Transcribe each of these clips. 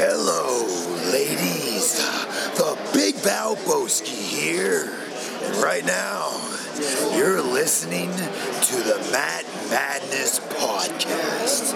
Hello, ladies. The Big Balboski here. And right now, you're listening to the Mat Madness Podcast.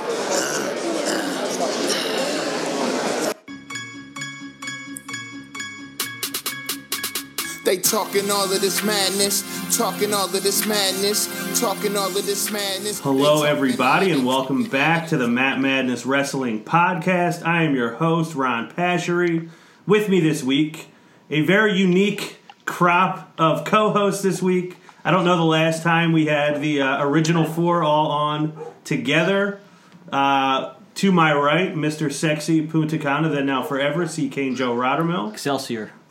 They talking all of this madness, talking all of this madness, talking all of this madness. Hello, everybody, and welcome back to the Mat Madness Wrestling Podcast. I am your host, Ron Pashery. With me this week, a very unique crop of co hosts this week. I don't know the last time we had the uh, original four all on together. Uh, to my right, Mr. Sexy Punta Cana, then now forever, CK and Joe Rottermill. Excelsior.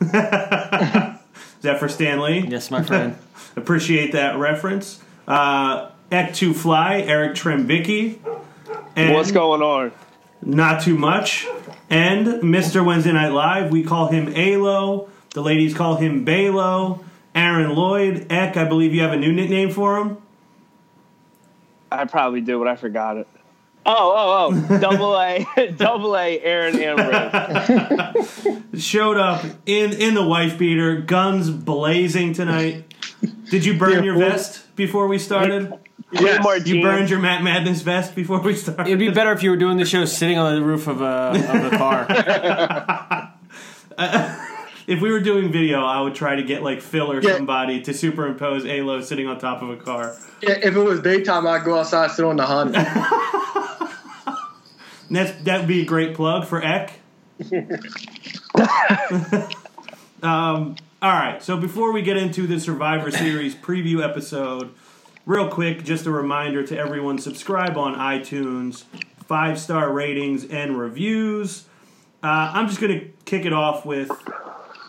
Is that for Stanley? Yes, my friend. Appreciate that reference. Uh, Ek to Fly, Eric Trembicki. And What's going on? Not too much. And Mr. Wednesday Night Live, we call him Alo. The ladies call him Balo. Aaron Lloyd. Eck, I believe you have a new nickname for him. I probably do, but I forgot it. Oh, oh, oh! Double A, double A, Aaron Ambrose. Showed up in, in the wife beater, guns blazing tonight. Did you burn your vest before we started? Yes. You burned your Mat Madness vest before we started? It'd be better if you were doing the show sitting on the roof of a of a car. If we were doing video, I would try to get like Phil or Yeah. somebody to superimpose Alo sitting on top of a car. Yeah, if it was daytime, I'd go outside, sit on the Honda. That's that would be a great plug for Eck. um, all right, so before we get into the Survivor Series preview episode, real quick, just a reminder to everyone: subscribe on iTunes, five star ratings and reviews. Uh, I'm just gonna kick it off with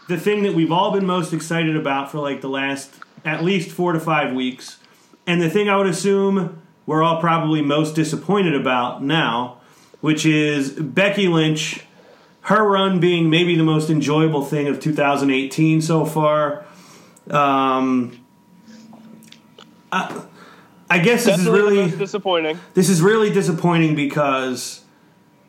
the thing that we've all been most excited about for like the last at least four to five weeks, and the thing I would assume we're all probably most disappointed about now, which is Becky Lynch, her run being maybe the most enjoyable thing of 2018 so far. Um, I, I guess this is Definitely really disappointing. this is really disappointing because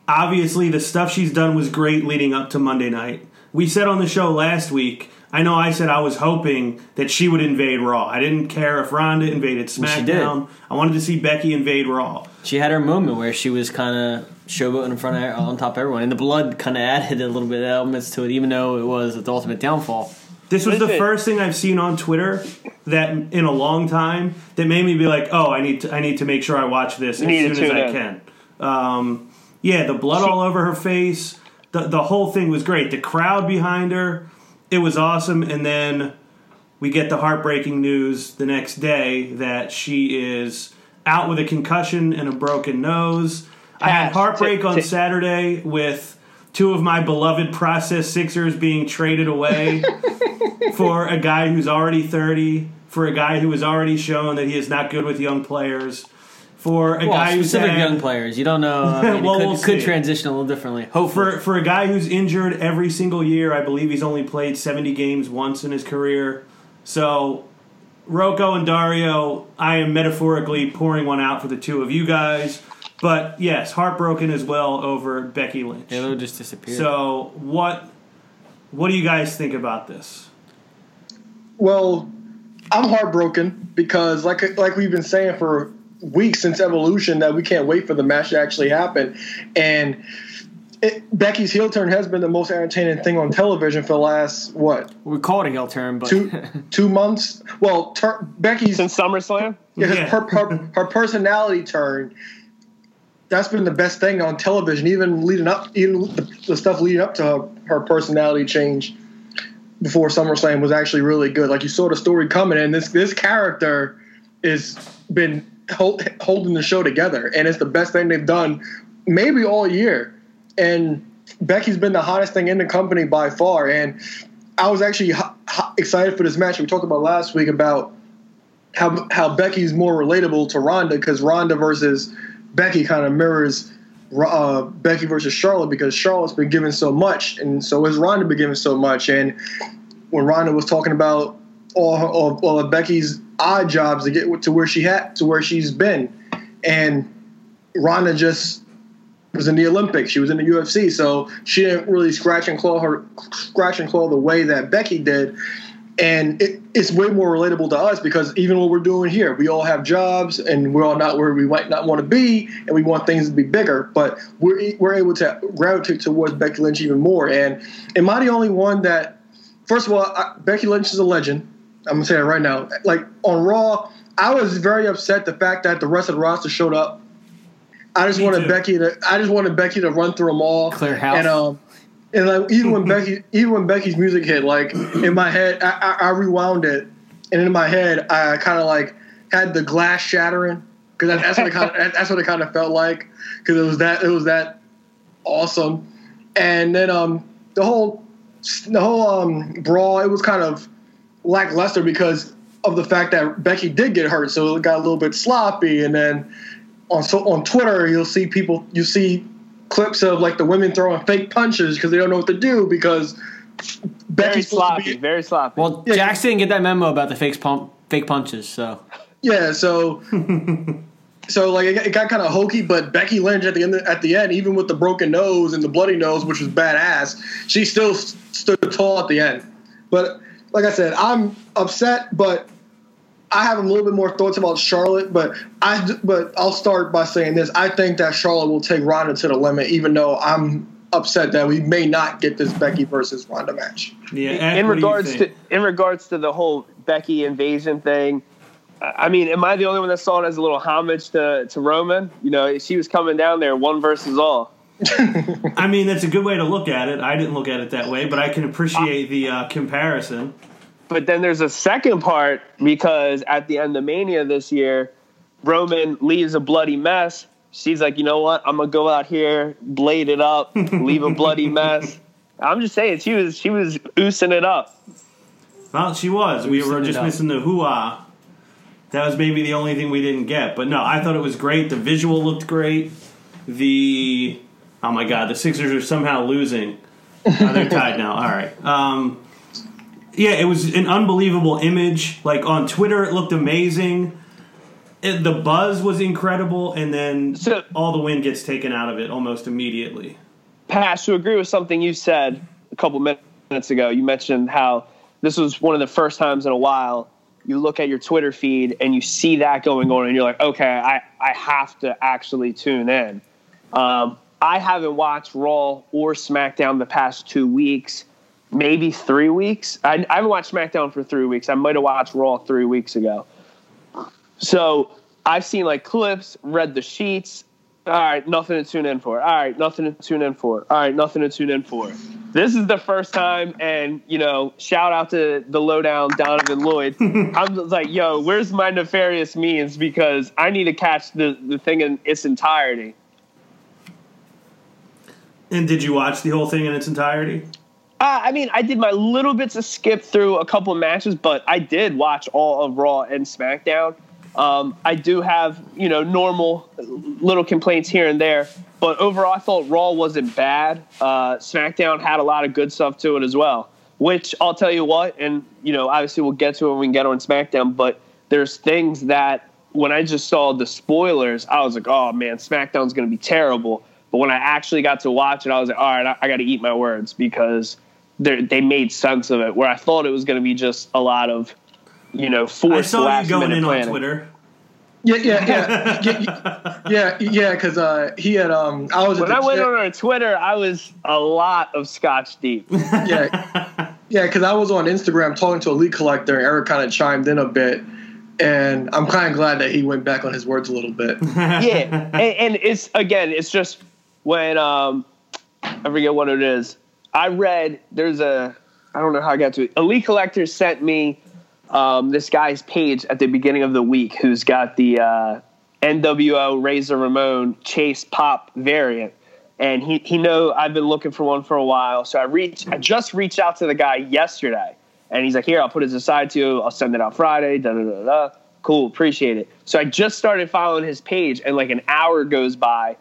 obviously the stuff she's done was great leading up to Monday night. We said on the show last week, I know I said I was hoping that she would invade Raw. I didn't care if Ronda invaded Well, she did. SmackDown. I wanted to see Becky invade Raw. She had her moment where she was kind of showboating in front of on top of everyone, and the blood kind of added a little bit of elements to it, even though it was the ultimate downfall. This was the first thing I've seen on Twitter that in a long time that made me be like, "Oh, I need to I need to make sure I watch this as soon as I in. can." Um, yeah, the blood all over her face. The the whole thing was great. The crowd behind her, it was awesome. And then we get the heartbreaking news the next day that she is out with a concussion and a broken nose. I had heartbreak on Saturday with two of my beloved process Sixers being traded away for a guy who's already 30, for a guy who has already shown that he is not good with young players, for a Well, guy who's specific had- young players, you don't know. I mean, Well, it could, we'll could transition a little differently. Hopefully, for for a guy who's injured every single year. I believe he's only played 70 games once in his career. So Rocco and Dario, I am metaphorically pouring one out for the two of you guys. But yes, heartbroken as well over Becky Lynch. Halo just disappeared. So what what do you guys think about this? well, I'm heartbroken because, like, like we've been saying for weeks since Evolution, that we can't wait for the match to actually happen. And it, Becky's heel turn has been the most entertaining thing on television for the last what we call it a heel turn, but two two months. Well, tur- Becky's Since SummerSlam? Yeah, Yeah. her, her, her personality turn. That's been the best thing on television, even leading up, even the, the stuff leading up to her, her personality change before SummerSlam was actually really good. Like you saw the story coming, and this this character is been hold, holding the show together, and it's the best thing they've done maybe all year. And Becky's been the hottest thing in the company by far, and I was actually ho- ho- excited for this match. We talked about last week about how how Becky's more relatable to Ronda because Ronda versus Becky kind of mirrors uh, Becky versus Charlotte because Charlotte's been given so much, and so has Ronda been given so much. And when Ronda was talking about all her, all, all of Becky's odd jobs to get to where she had to where she's been, and Ronda just was in the Olympics. She was in the UFC, so she didn't really scratch and claw her scratch and claw the way that Becky did. And it, it's way more relatable to us because even what we're doing here, we all have jobs and we're all not where we might not want to be, and we want things to be bigger. But we're we're able to gravitate towards Becky Lynch even more. And am I the only one that? First of all, I, Becky Lynch is a legend. I'm gonna say it right now. Like on Raw, I was very upset the fact that the rest of the roster showed up. I just Me wanted too. Becky to. I just wanted Becky to run through them all. Clear house. And um, and like even when Becky, even when Becky's music hit, like in my head, I, I, I rewound it, and in my head, I kind of like had the glass shattering because that's what it kind of that's what it kind of felt like because it was that it was that awesome, and then um the whole the whole um brawl it was kind of lackluster because of the fact that Becky did get hurt, so it got a little bit sloppy. And then on so on Twitter, you'll see people, you see clips of like the women throwing fake punches because they don't know what to do because Very Becky's supposed to sloppy. be Very sloppy. Well, Yeah. Jax didn't get that memo about the fake pump, fake punches. So yeah. So so like it got, it got kind of hokey, but Becky Lynch at the end at the end, even with the broken nose and the bloody nose, which was badass, she still s- stood tall at the end. But like I said, I'm upset, but I have a little bit more thoughts about Charlotte, but I but I'll start by saying this: I think that Charlotte will take Ronda to the limit, even though I'm upset that we may not get this Becky versus Ronda match. Yeah, Ed, in what do you regards to in regards to the whole Becky invasion thing, I I mean, am I the only one that saw it as a little homage to, to Roman? You know, she was coming down there one versus all. I mean, that's a good way to look at it. I didn't look at it that way, but I can appreciate the uh, comparison. But then there's a second part because at the end of Mania this year, Roman leaves a bloody mess. She's like, you know what? I'm gonna go out here, blade it up, leave a bloody mess. I'm just saying, she was she was oosing it up. Well, she was. We were just missing the hoo-ah. That was maybe the only thing we didn't get. But no, I thought it was great. The visual looked great. The oh my god, the Sixers are somehow losing. Oh, they're tied now. All right. Um, yeah, it was an unbelievable image. Like on Twitter, it looked amazing. It, the buzz was incredible, and then So- all the wind gets taken out of it almost immediately. Pash, to agree with something you said a couple minutes ago. You mentioned how this was one of the first times in a while you look at your Twitter feed and you see that going on, and you're like, okay, I, I have to actually tune in. Um, I haven't watched Raw or SmackDown the past two weeks, maybe three weeks. I, I haven't watched SmackDown for three weeks. I might have watched Raw three weeks ago. So I've seen like clips, read the sheets. All right, nothing to tune in for. All right, nothing to tune in for. All right, nothing to tune in for. This is the first time, and you know, shout out to the lowdown Donovan Lloyd. I'm like, yo, where's my nefarious means? Because I need to catch the, the thing in its entirety. And did you watch the whole thing in its entirety? Uh, I mean, I did my little bits of skip through a couple of matches, but I did watch all of Raw and SmackDown. Um, I do have, you know, normal little complaints here and there, but overall, I thought Raw wasn't bad. Uh, SmackDown had a lot of good stuff to it as well. Which I'll tell you what, and you know, obviously we'll get to it when we get on SmackDown. But there's things that when I just saw the spoilers, I was like, oh man, SmackDown's going to be terrible. But when I actually got to watch it, I was like, all right, I, I got to eat my words because they they made sense of it. Where I thought it was going to be just a lot of, you know, I forced saw you last going minute in planning. on Twitter. Yeah, yeah, yeah, yeah, yeah, yeah. Because uh, he had um, I was at When the I went gym- on our Twitter, I was a lot of Scotch deep. yeah, yeah, because I was on Instagram talking to Elite Collector, and Eric kind of chimed in a bit, and I'm kind of glad that he went back on his words a little bit. yeah, and, and it's again, it's just when um, I forget what it is. I read there's a I don't know how I got to it. Elite Collector sent me um, this guy's page at the beginning of the week who's got the uh, NWO Razor Ramon Chase Pop variant. And he, he know I've been looking for one for a while, so I reached I just reached out to the guy yesterday, and he's like, "Here, I'll put it aside to you. I'll send it out Friday." Da da da da. Cool, appreciate it. So I just started following his page, and like an hour goes by,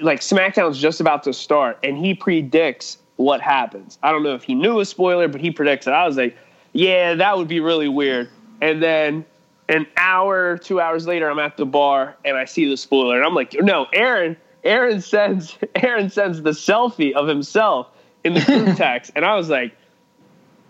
like SmackDown's just about to start, and he predicts what happens. I don't know if he knew a spoiler, but he predicts it. I was like, yeah, that would be really weird. And then an hour, two hours later, I'm at the bar and I see the spoiler, and I'm like, no, Aaron, Aaron sends Aaron sends the selfie of himself in the group text, and I was like,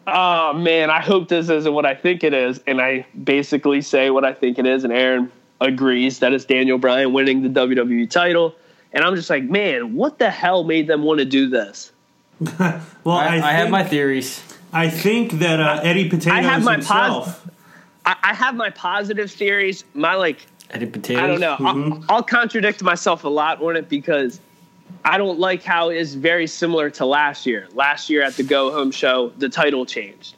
"Oh man, I hope this isn't what I think it is." And I basically say what I think it is, and Aaron agrees that it's Daniel Bryan winning the WWE title. And I'm just like, man, what the hell made them want to do this? Well, I, I, I, have my theories. I think that uh, Eddie Potatoes have my himself. I, I have my positive theories. My like Eddie potatoes. I don't know. Mm-hmm. I'll, I'll contradict myself a lot on it because I don't like how it's very similar to last year. Last year at the Go Home show, the title changed.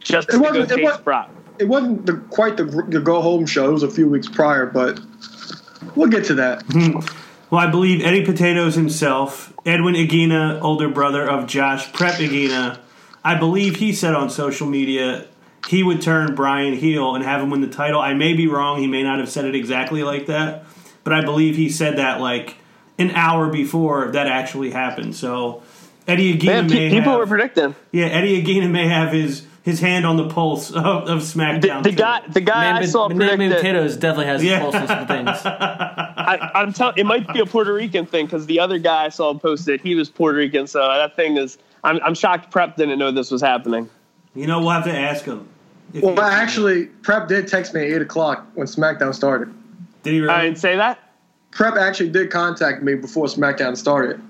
Just It wasn't- it chase wa- Brock. It wasn't the, quite the, the go home show. It was a few weeks prior, but we'll get to that. Well, I believe Eddie Potatoes himself, Edwin Agina, older brother of Josh Prep Agina, I believe he said on social media he would turn Bryan heel and have him win the title. I may be wrong. He may not have said it exactly like that, but I believe he said that like an hour before that actually happened. So Eddie Agina Man, may pe- people have, were predicting. yeah, Eddie Agina may have his his hand on the pulse of, of SmackDown. the too. guy, the guy Man, I but- saw but Man predicted. Potatoes definitely has Yeah. yeah. pulse on some things. I, I'm telling. It might be a Puerto Rican thing because the other guy I saw posted he was Puerto Rican. So that thing is. I'm, I'm shocked. Prep didn't know this was happening. You know, we'll have to ask him. Well, he- actually, Prep did text me at 8 o'clock when SmackDown started. did he really? I didn't say that. Prep actually did contact me before SmackDown started.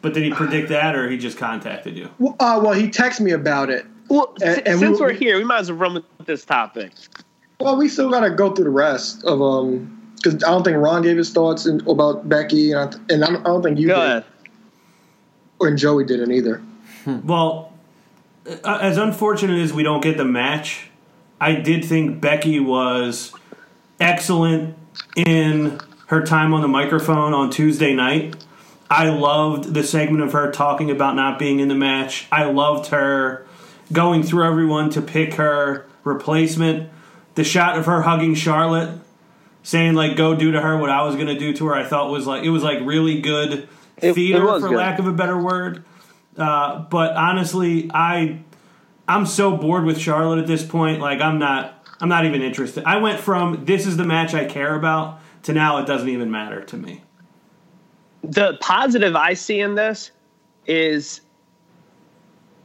But did he predict that, or he just contacted you? Well, uh, well he texted me about it. Well, And- and since we, are here, we might as well run with this topic. Well, we still got to go through the rest of um because I don't think Ron gave his thoughts in, about Becky, and I, and I don't, I don't think you Go did, ahead. or Joey didn't either. Well, uh, as unfortunate as we don't get the match, I did think Becky was excellent in her time on the microphone on Tuesday night. I loved the segment of her talking about not being in the match. I loved her going through everyone to pick her replacement. The shot of her hugging Charlotte, saying like "Go do to her what I was gonna do to her." I thought was like it was like really good It- theater, it was for good. lack of a better word. Uh, but honestly, I I'm so bored with Charlotte at this point. Like I'm not I'm not even interested. I went from this is the match I care about to now it doesn't even matter to me. the positive I see in this is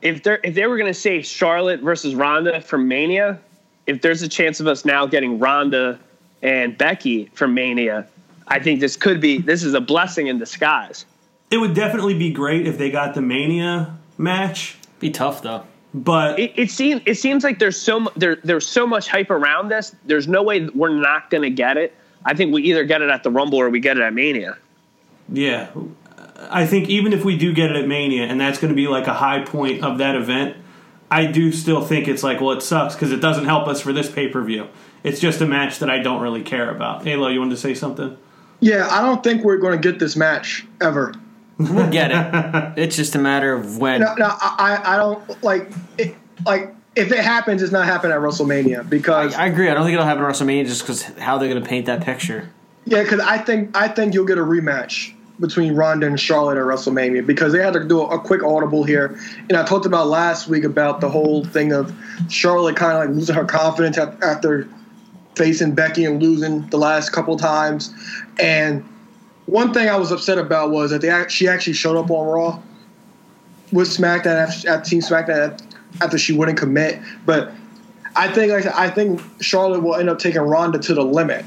if they if they were going to say Charlotte versus Ronda for Mania, if there's a chance of us now getting Ronda and Becky for Mania, I think this could be this is a blessing in disguise. It would definitely be great if they got the Mania match, Be tough though. but It, it seems it seems like there's so there there's so much hype around this. There's no way we're not going to get it. I think we either get it at the Rumble or we get it at Mania. yeah, I think even if we do get it at Mania and that's going to be like a high point of that event, I do still think it's like well it sucks because it doesn't help us for this pay per view. It's just a match that I don't really care about. Halo, you wanted to say something? Yeah, I don't think we're going to get this match ever. We'll get it. it's just a matter of when. No, no, I, I I don't like it, like if it happens, it's not happening at WrestleMania because I agree. I don't think it'll happen at WrestleMania just because how they're going to paint that picture. yeah, because I think I think you'll get a rematch between Ronda and Charlotte at WrestleMania because they had to do a, a quick audible here, and I talked about last week about the whole thing of Charlotte kind of like losing her confidence after facing Becky and losing the last couple times, and one thing I was upset about was that they she actually showed up on Raw with SmackDown after, at Team SmackDown after she wouldn't commit. But I think like I think Charlotte will end up taking Ronda to the limit,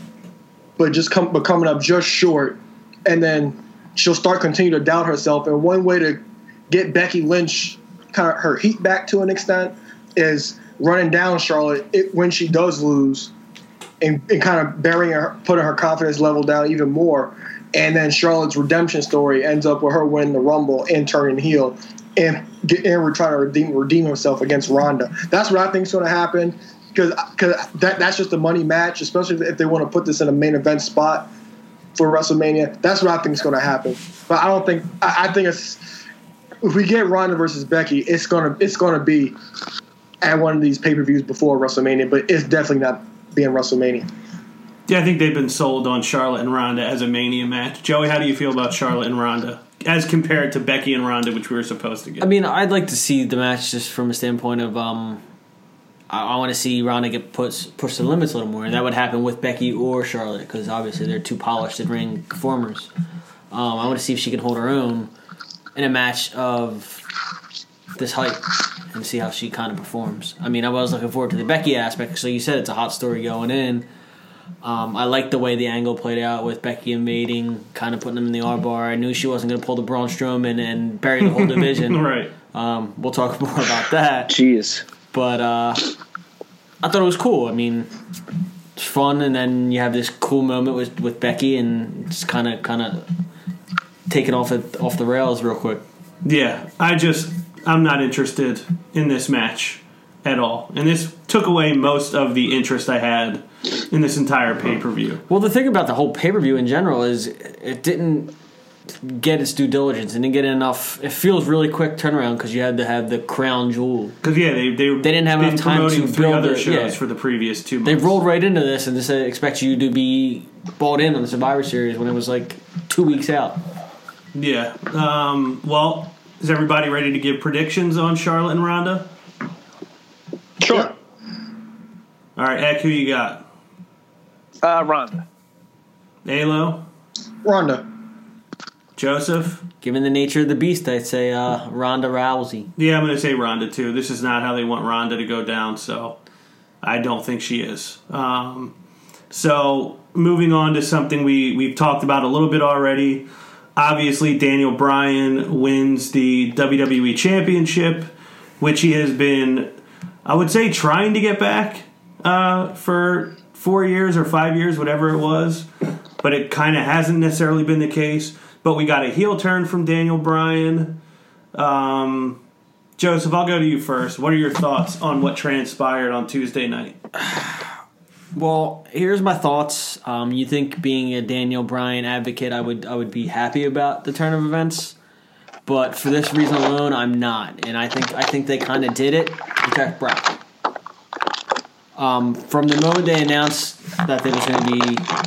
but just come but coming up just short, and then she'll start continue to doubt herself. And one way to get Becky Lynch kind of her heat back to an extent is running down Charlotte it, when she does lose, and, and kind of burying her, putting her confidence level down even more. And then Charlotte's redemption story ends up with her winning the Rumble and turning heel, and get, and we're trying to redeem redeem herself against Ronda. That's what I think is going to happen because that that's just a money match, especially if they want to put this in a main event spot for WrestleMania. That's what I think is going to happen. But I don't think I, I think it's if we get Ronda versus Becky, it's gonna it's gonna be at one of these pay per views before WrestleMania, but it's definitely not being WrestleMania. Yeah, I think they've been sold on Charlotte and Ronda as a Mania match. Joey, how do you feel about Charlotte and Ronda as compared to Becky and Ronda, which we were supposed to get? I mean, I'd like to see the match just from a standpoint of um, I, I want to see Ronda get push push the limits a little more, and that would happen with Becky or Charlotte because obviously they're two polished in ring performers. Um, I want to see if she can hold her own in a match of this height and see how she kind of performs. I mean, I was looking forward to the Becky aspect. So you said it's a hot story going in. Um, I like the way the angle played out with Becky invading, kind of putting them in the R bar. I knew she wasn't going to pull the Braun Strowman and bury the whole division. right. Um, we'll talk more about that. Jeez. But uh, I thought it was cool. I mean, it's fun, and then you have this cool moment with with Becky, and it's kind of kind of taking off it off the rails real quick. Yeah, I just I'm not interested in this match at all, and this took away most of the interest I had in this entire pay per view. Well, the thing about the whole pay per view in general is it didn't get its due diligence. and didn't get enough. It feels really quick turnaround because you had to have the crown jewel. Because yeah, they they, They didn't have enough time to build other it, shows yeah. for the previous two months. They rolled right into this and just expect you to be bought in on the Survivor Series when it was like two weeks out. Yeah. Um, well, is everybody ready to give predictions on Charlotte and Ronda? Sure. All right, Eck, who you got? Uh, Ronda. Alo, Ronda. Joseph. Given the nature of the beast, I'd say uh, Ronda Rousey. Yeah, I'm going to say Ronda too. This is not how they want Ronda to go down, so I don't think she is. Um, so moving on to something we we've talked about a little bit already. Obviously, Daniel Bryan wins the WWE Championship, which he has been, I would say, trying to get back uh, for four years or five years, whatever it was. But it kind of hasn't necessarily been the case. But we got a heel turn from Daniel Bryan. Um, Joseph, I'll go to you first. What are your thoughts on what transpired on Tuesday night? Well, here's my thoughts. Um, you think being a Daniel Bryan advocate, I would I would be happy about the turn of events, but for this reason alone, I'm not. And I think I think they kind of did it protect Brock. Um, from the moment they announced that there was going to be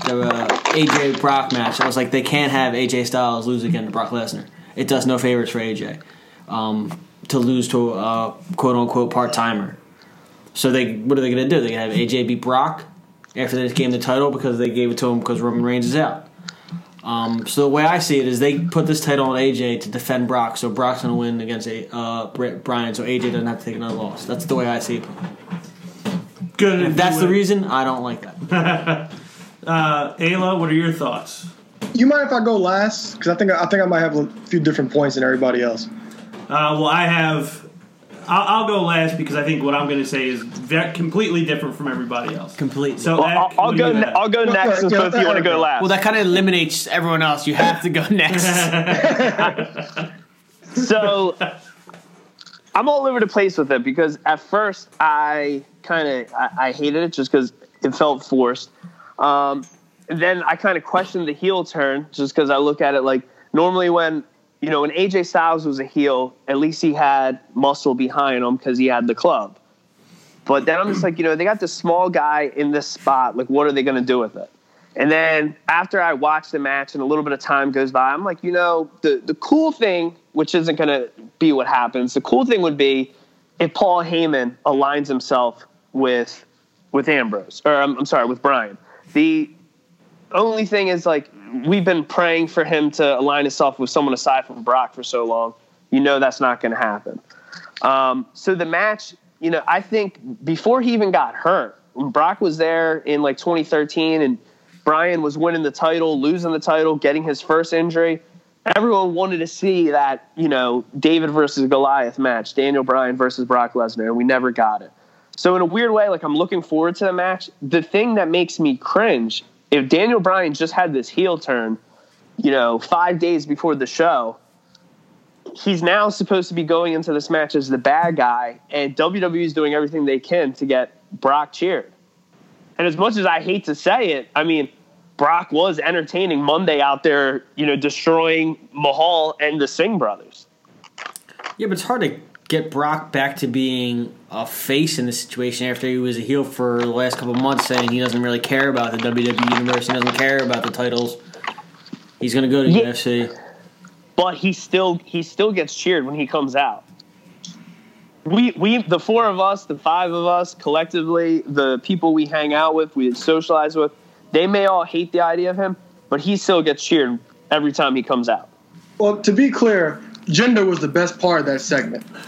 the uh, AJ Brock match, I was like, they can't have AJ Styles lose again to Brock Lesnar. It does no favors for AJ um, to lose to a quote unquote part timer. So they, what are they going to do? They're gonna have AJ beat Brock after they just gave him the title because they gave it to him because Roman Reigns is out. Um, so the way I see it is they put this title on AJ to defend Brock, so Brock's going to win against a, uh, Bryan, so AJ doesn't have to take another loss. That's the way I see it. Good. If that's the reason, I don't like that. Uh, Ayla, what are your thoughts? You mind if I go last? Because I think I think I might have a few different points than everybody else. Uh, well, I have. I'll, I'll go last because I think what I'm going to say is ve- completely different from everybody else. Completely. So Well, Eck, I'll, I'll what do go. you Ne- I'll go Well, next yeah, since yeah, both of you want to go last. well, that kind of eliminates everyone else. You have to go next. so I'm all over the place with it because at first I kind of I, I hated it just because it felt forced. Um, then I kind of questioned the heel turn just because I look at it like normally when you know when AJ Styles was a heel, at least he had muscle behind him because he had the club. But then I'm just like, you know, they got this small guy in this spot. Like, what are they going to do with it? And then after I watch the match and a little bit of time goes by, I'm like, you know, the, the cool thing, which isn't going to be what happens, the cool thing would be if Paul Heyman aligns himself with with Ambrose, or I'm, I'm sorry, with Bryan. The only thing is, like, we've been praying for him to align himself with someone aside from Brock for so long. You know that's not going to happen. Um, so the match, you know, I think before he even got hurt, when Brock was there in like 2013 and Brian was winning the title, losing the title, getting his first injury, everyone wanted to see that, you know, David versus Goliath match, Daniel Bryan versus Brock Lesnar, and we never got it. So in a weird way, like I'm looking forward to the match. The thing that makes me cringe, if Daniel Bryan just had this heel turn, you know, five days before the show, he's now supposed to be going into this match as the bad guy, and WWE is doing everything they can to get Brock cheered. And as much as I hate to say it, I mean, Brock was entertaining Monday out there, you know, destroying Mahal and the Singh brothers. Yeah, but it's hard to get Brock back to being a face in this situation after he was a heel for the last couple of months, saying he doesn't really care about the WWE universe, he doesn't care about the titles. He's going to go to Yeah. UFC. But he still he still gets cheered when he comes out. we we the four of us, the five of us collectively, the people we hang out with, we socialize with, they may all hate the idea of him, but he still gets cheered every time he comes out. Well, to be clear, Jinder was the best part of that segment.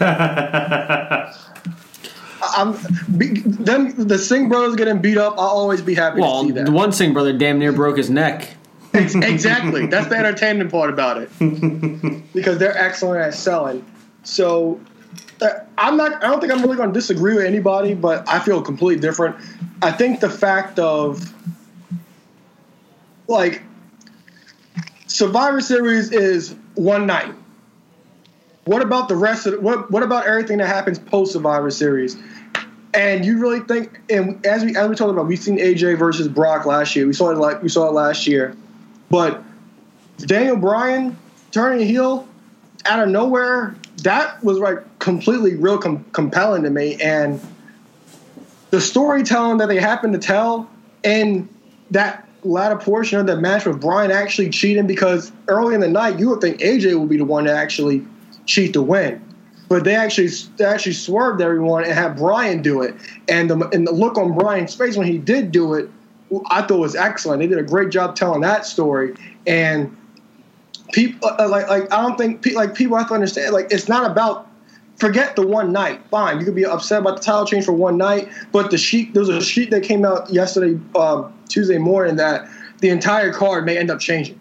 I'm be, them the Singh brothers getting beat up. I'll always be happy Well, to see that. the one Singh brother damn near broke his neck. Exactly. That's the entertainment part about it. because they're excellent at selling. So uh, I'm not I don't think I'm really going to disagree with anybody, but I feel completely different. I think the fact of like Survivor Series is one night. What about the rest of what what about everything that happens post Survivor Series? And you really think and as we as we talked about, we've seen AJ versus Brock last year. We saw it like we saw it last year. But Daniel Bryan turning heel out of nowhere, that was like completely real com- compelling to me. And the storytelling that they happened to tell in that latter portion of the match with Bryan actually cheating because early in the night you would think AJ would be the one to actually cheat to win. But they actually they actually swerved everyone and had Bryan do it. And the and the look on Bryan's face when he did do it I thought was excellent. They did a great job telling that story, and people uh, like like I don't think like people have to understand like it's not about forget the one night. Fine, you could be upset about the title change for one night, but the sheet there was a sheet that came out yesterday um, Tuesday morning that the entire card may end up changing.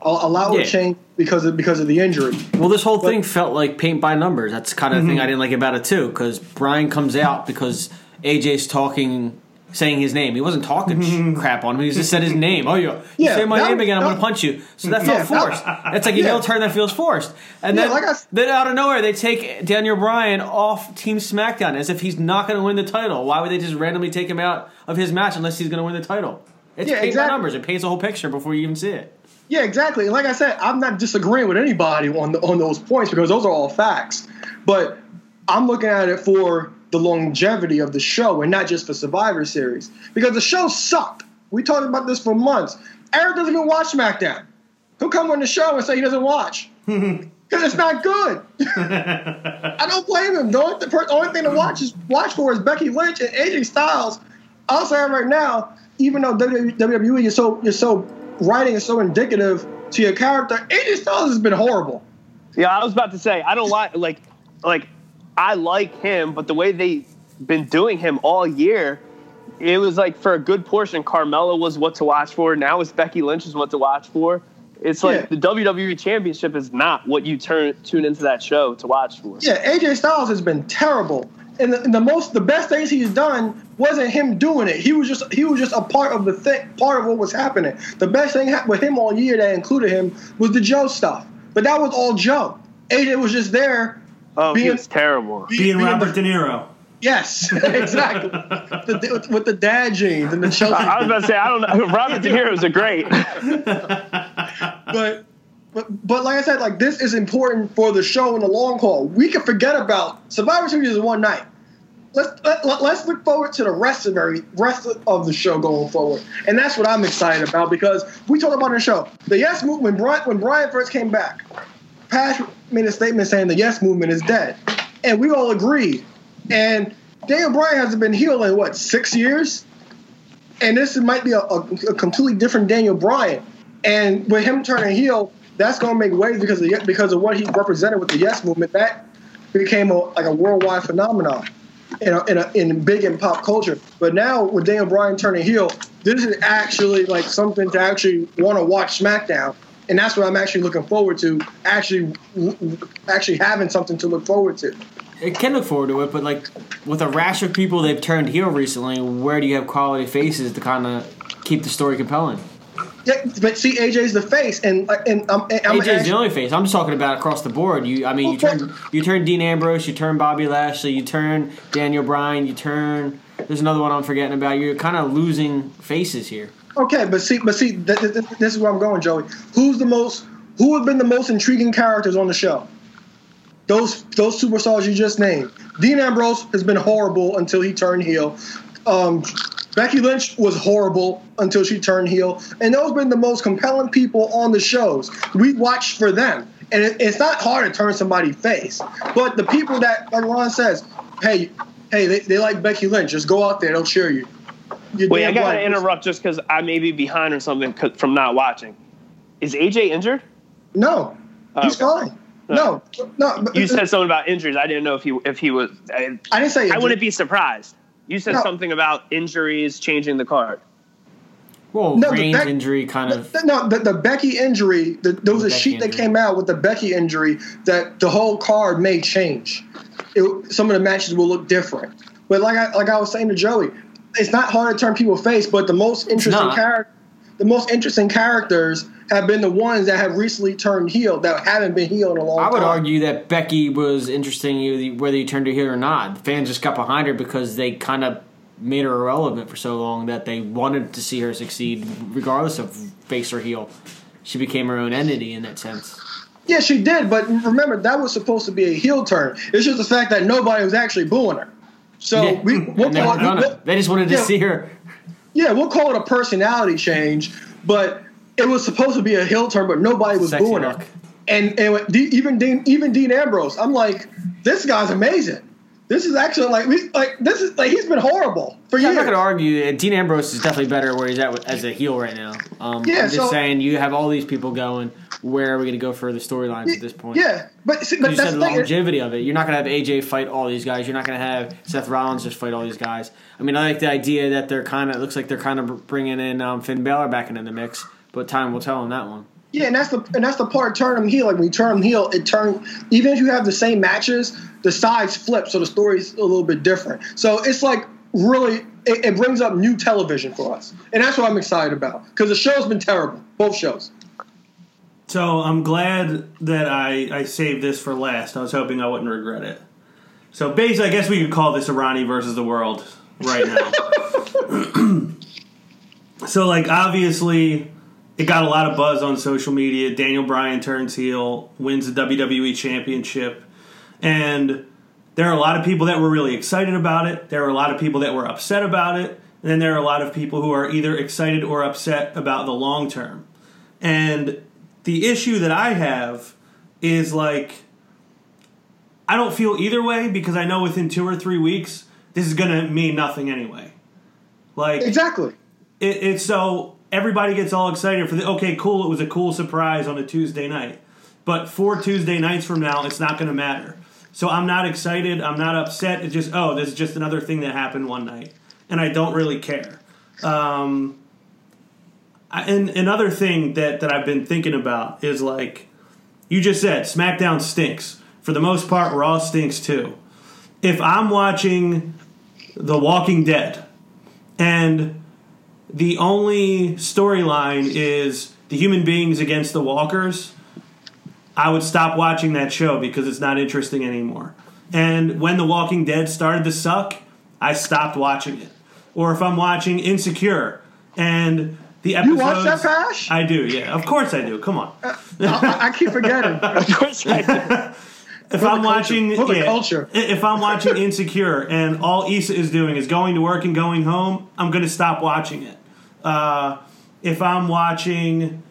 A, a lot will change because of because of the injury. Well, this whole thing felt like paint by numbers. That's kind of the thing mm-hmm. I didn't like about it too, because Bryan comes out because AJ's talking, saying his name. He wasn't talking sh- mm-hmm. crap on him. He just said his name. Oh, you, you Yeah, say my that- name again, I'm that- going to punch you. So that felt Yeah, that- forced. That's like a Yeah. heel turn that feels forced. And Yeah, then, like I then out of nowhere, they take Daniel Bryan off Team SmackDown as if he's not going to win the title. Why would they just randomly take him out of his match unless he's going to win the title? It's Yeah, paint exactly. by numbers. It paints the whole picture before you even see it. Yeah, exactly. And like I said, I'm not disagreeing with anybody on the, on those points because those are all facts. But I'm looking at it for the longevity of the show and not just for Survivor Series because the show sucked. We talked about this for months. Eric doesn't even watch SmackDown. He'll come on the show and say he doesn't watch because it's not good. I don't blame him. The only, the per- only thing to watch is watch for is Becky Lynch and AJ Styles. I'll say right now, even though WWE is so is so writing is so indicative to your character, AJ Styles has been horrible. Yeah, I was about to say I don't like like like I like him, but the way they've been doing him all year, it was like for a good portion, Carmella was what to watch for. Now it's Becky Lynch is what to watch for. It's like Yeah. the WWE Championship is not what you turn tune into that show to watch for. Yeah, AJ Styles has been terrible. And the, and the most the best things he's done wasn't him doing it. He was just he was just a part of the thing, part of what was happening. The best thing hap- with him all year that included him was the Joe stuff. But that was all Joe. AJ was just there. Oh, he was terrible. be- Being being Robert the- De Niro. Yes, exactly. the, with, with the dad jeans and the Chelsea. I was about to say I don't know. Robert De Niro's a great. but but but like I said, like this is important for the show in the long haul. We can forget about Survivor Series is one night. Let's let, let, us look forward to the rest of every rest of the show going forward, and that's what I'm excited about because we talked about the show the Yes movement. When Bryan when Bryan first came back, Pash made a statement saying the Yes movement is dead, and we all agreed. And Daniel Bryan hasn't been healed in what six years, and this might be a, a, a completely different Daniel Bryan. And with him turning heel, that's going to make waves because of the, because of what he represented with the Yes movement. That became a, like a worldwide phenomenon in a, in, a, in big in pop culture. But now with Daniel Bryan turning heel, this is actually like something to actually want to watch SmackDown. And that's what I'm actually looking forward to. Actually, actually having something to look forward to. It can look forward to it, but like with a rash of people they've turned heel recently, where do you have quality faces to kind of keep the story compelling? Yeah, but see, AJ's the face, and and um, and I'm AJ's actually- the only face. I'm just talking about across the board. You, I mean, you turn you turn Dean Ambrose, you turn Bobby Lashley, you turn Daniel Bryan, you turn. There's another one I'm forgetting about. You're kind of losing faces here. Okay, but see, but see, th- th- th- this is where I'm going, Joey. Who's the most? Who have been the most intriguing characters on the show? Those those superstars you just named. Dean Ambrose has been horrible until he turned heel. Um, Becky Lynch was horrible until she turned heel, and those have been the most compelling people on the shows. We watched for them, and it, it's not hard to turn somebody face. But the people that, like Ron says, hey, hey, they, they like Becky Lynch. Just go out there, they'll cheer you. You're Wait, I gotta right. interrupt just because I may be behind or something from not watching. Is AJ injured? No, oh, he's Okay. fine. No, no. but- You said something about injuries. I didn't know if he if he was. I, I didn't say. I wouldn't be surprised. You said No. something about injuries changing the card. Well, No, the Reigns Beck- injury kind of. The- No, the, the Becky injury. The, there was a Becky sheet that came out with the Becky injury that the whole card may change. It, some of the matches will look different. But like I like I was saying to Joey, it's not hard to turn people face. But the most interesting character, the most interesting characters have been the ones that have recently turned heel that haven't been heel in a long time. I would time. argue that Becky was interesting whether you turned her heel or not. The fans just got behind her because they kind of made her irrelevant for so long that they wanted to see her succeed regardless of face or heel. She became her own entity in that sense. Yeah, she did, but remember that was supposed to be a heel turn. It's just the fact that nobody was actually booing her. So Yeah. we we'll they, call were we'll- they just wanted to Yeah. see her. Yeah, we'll call it a personality change, but it was supposed to be a heel turn, but nobody was Sexy booing her. And and even Dean even Dean Ambrose, I'm like, this guy's amazing. This is actually like like this is like he's been horrible for Yeah, I'm not going to argue. Dean Ambrose is definitely better where he's at as a heel right now. Um, Yeah, I'm just so- saying you have all these people going. Where are we going to go for the storylines at this point? Yeah, but see, but you that's said the thing. longevity of it. You're not going to have AJ fight all these guys. You're not going to have Seth Rollins just fight all these guys. I mean, I like the idea that they're kind of looks like they're kind of bringing in um, Finn Balor back into the mix, but time will tell on that one. Yeah, and that's the and that's the part turn them heel. Like when you turn them heel, it turn even if you have the same matches, the sides flip, so the story's a little bit different. So it's like really it, it brings up new television for us, and that's what I'm excited about because the show's been terrible, both shows. So I'm glad that I, I saved this for last. I was hoping I wouldn't regret it. So basically, I guess we could call this Irani versus the world right now. so like obviously, it got a lot of buzz on social media. Daniel Bryan turns heel, wins the WWE Championship, and there are a lot of people that were really excited about it. There are a lot of people that were upset about it. And then there are a lot of people who are either excited or upset about the long term. And the issue that I have is like I don't feel either way because I know within two or three weeks this is gonna mean nothing anyway. Like Exactly. it, it's so everybody gets all excited for the okay, cool. It was a cool surprise on a Tuesday night, but four Tuesday nights from now, it's not going to matter. So I'm not excited. I'm not upset. It's just oh, this is just another thing that happened one night, and I don't really care. Um, I- and another thing that that I've been thinking about is like you just said, SmackDown stinks. For the most part, Raw stinks too. If I'm watching The Walking Dead and the only storyline is the human beings against the walkers, I would stop watching that show because it's not interesting anymore. And when The Walking Dead started to suck, I stopped watching it. Or if I'm watching Insecure and the episode You watch that, Pash? I do, yeah. Of course I do. Come on. Uh, I, I keep forgetting. Of course, I do. If I'm culture. watching, yeah, culture. if I'm watching Insecure and all Issa is doing is going to work and going home, I'm going to stop watching it. Uh, if I'm watching,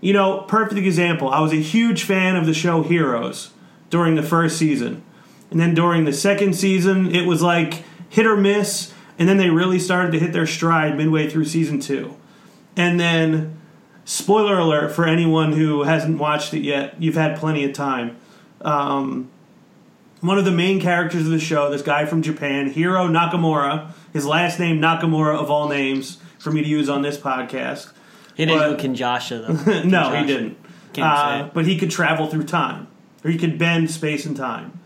you know, perfect example. I was a huge fan of the show Heroes during the first season, and then during the second season, it was like hit or miss, and then they really started to hit their stride midway through season two, and then. Spoiler alert for anyone who hasn't watched it yet. You've had plenty of time one of the main characters of the show, this guy from Japan, Hiro Nakamura, his last name Nakamura of all names for me to use on this podcast. He didn't But- go Kinshasa though. no, he didn't. Uh, but he could travel through time, or he could bend space and time.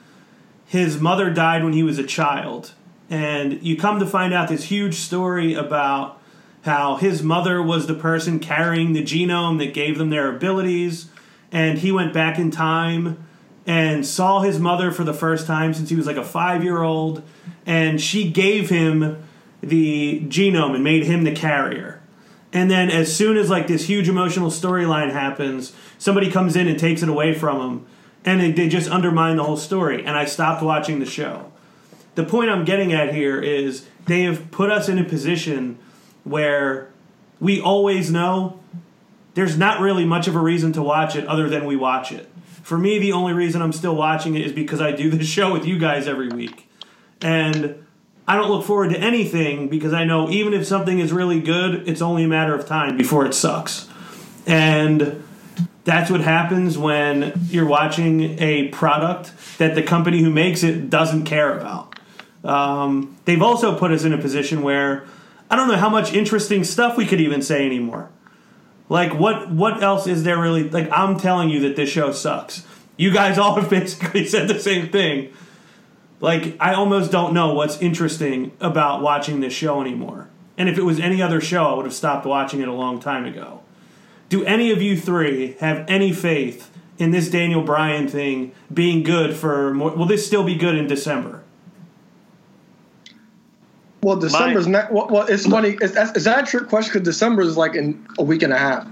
His mother died when he was a child, and you come to find out this huge story about how his mother was the person carrying the genome that gave them their abilities, and he went back in time and saw his mother for the first time since he was like a five year old, and she gave him the genome and made him the carrier. And then as soon as like this huge emotional storyline happens, somebody comes in and takes it away from him, and they, they just undermine the whole story. And I stopped watching the show. The point I'm getting at here is they have put us in a position where we always know there's not really much of a reason to watch it other than we watch it. For me, the only reason I'm still watching it is because I do this show with you guys every week. And I don't look forward to anything because I know even if something is really good, it's only a matter of time before it sucks. And that's what happens when you're watching a product that the company who makes it doesn't care about. Um, they've also put us in a position where I don't know how much interesting stuff we could even say anymore. Like what what else is there really like I'm telling you that this show sucks. You guys all have basically said the same thing. Like I almost don't know what's interesting about watching this show anymore. And if it was any other show, I would have stopped watching it a long time ago. Do any of you three have any faith in this Daniel Bryan thing being good for more? Will this still be good in December? Well, December's not. Well, well, it's funny. Is, is that a trick question? Because December is like in a week and a half.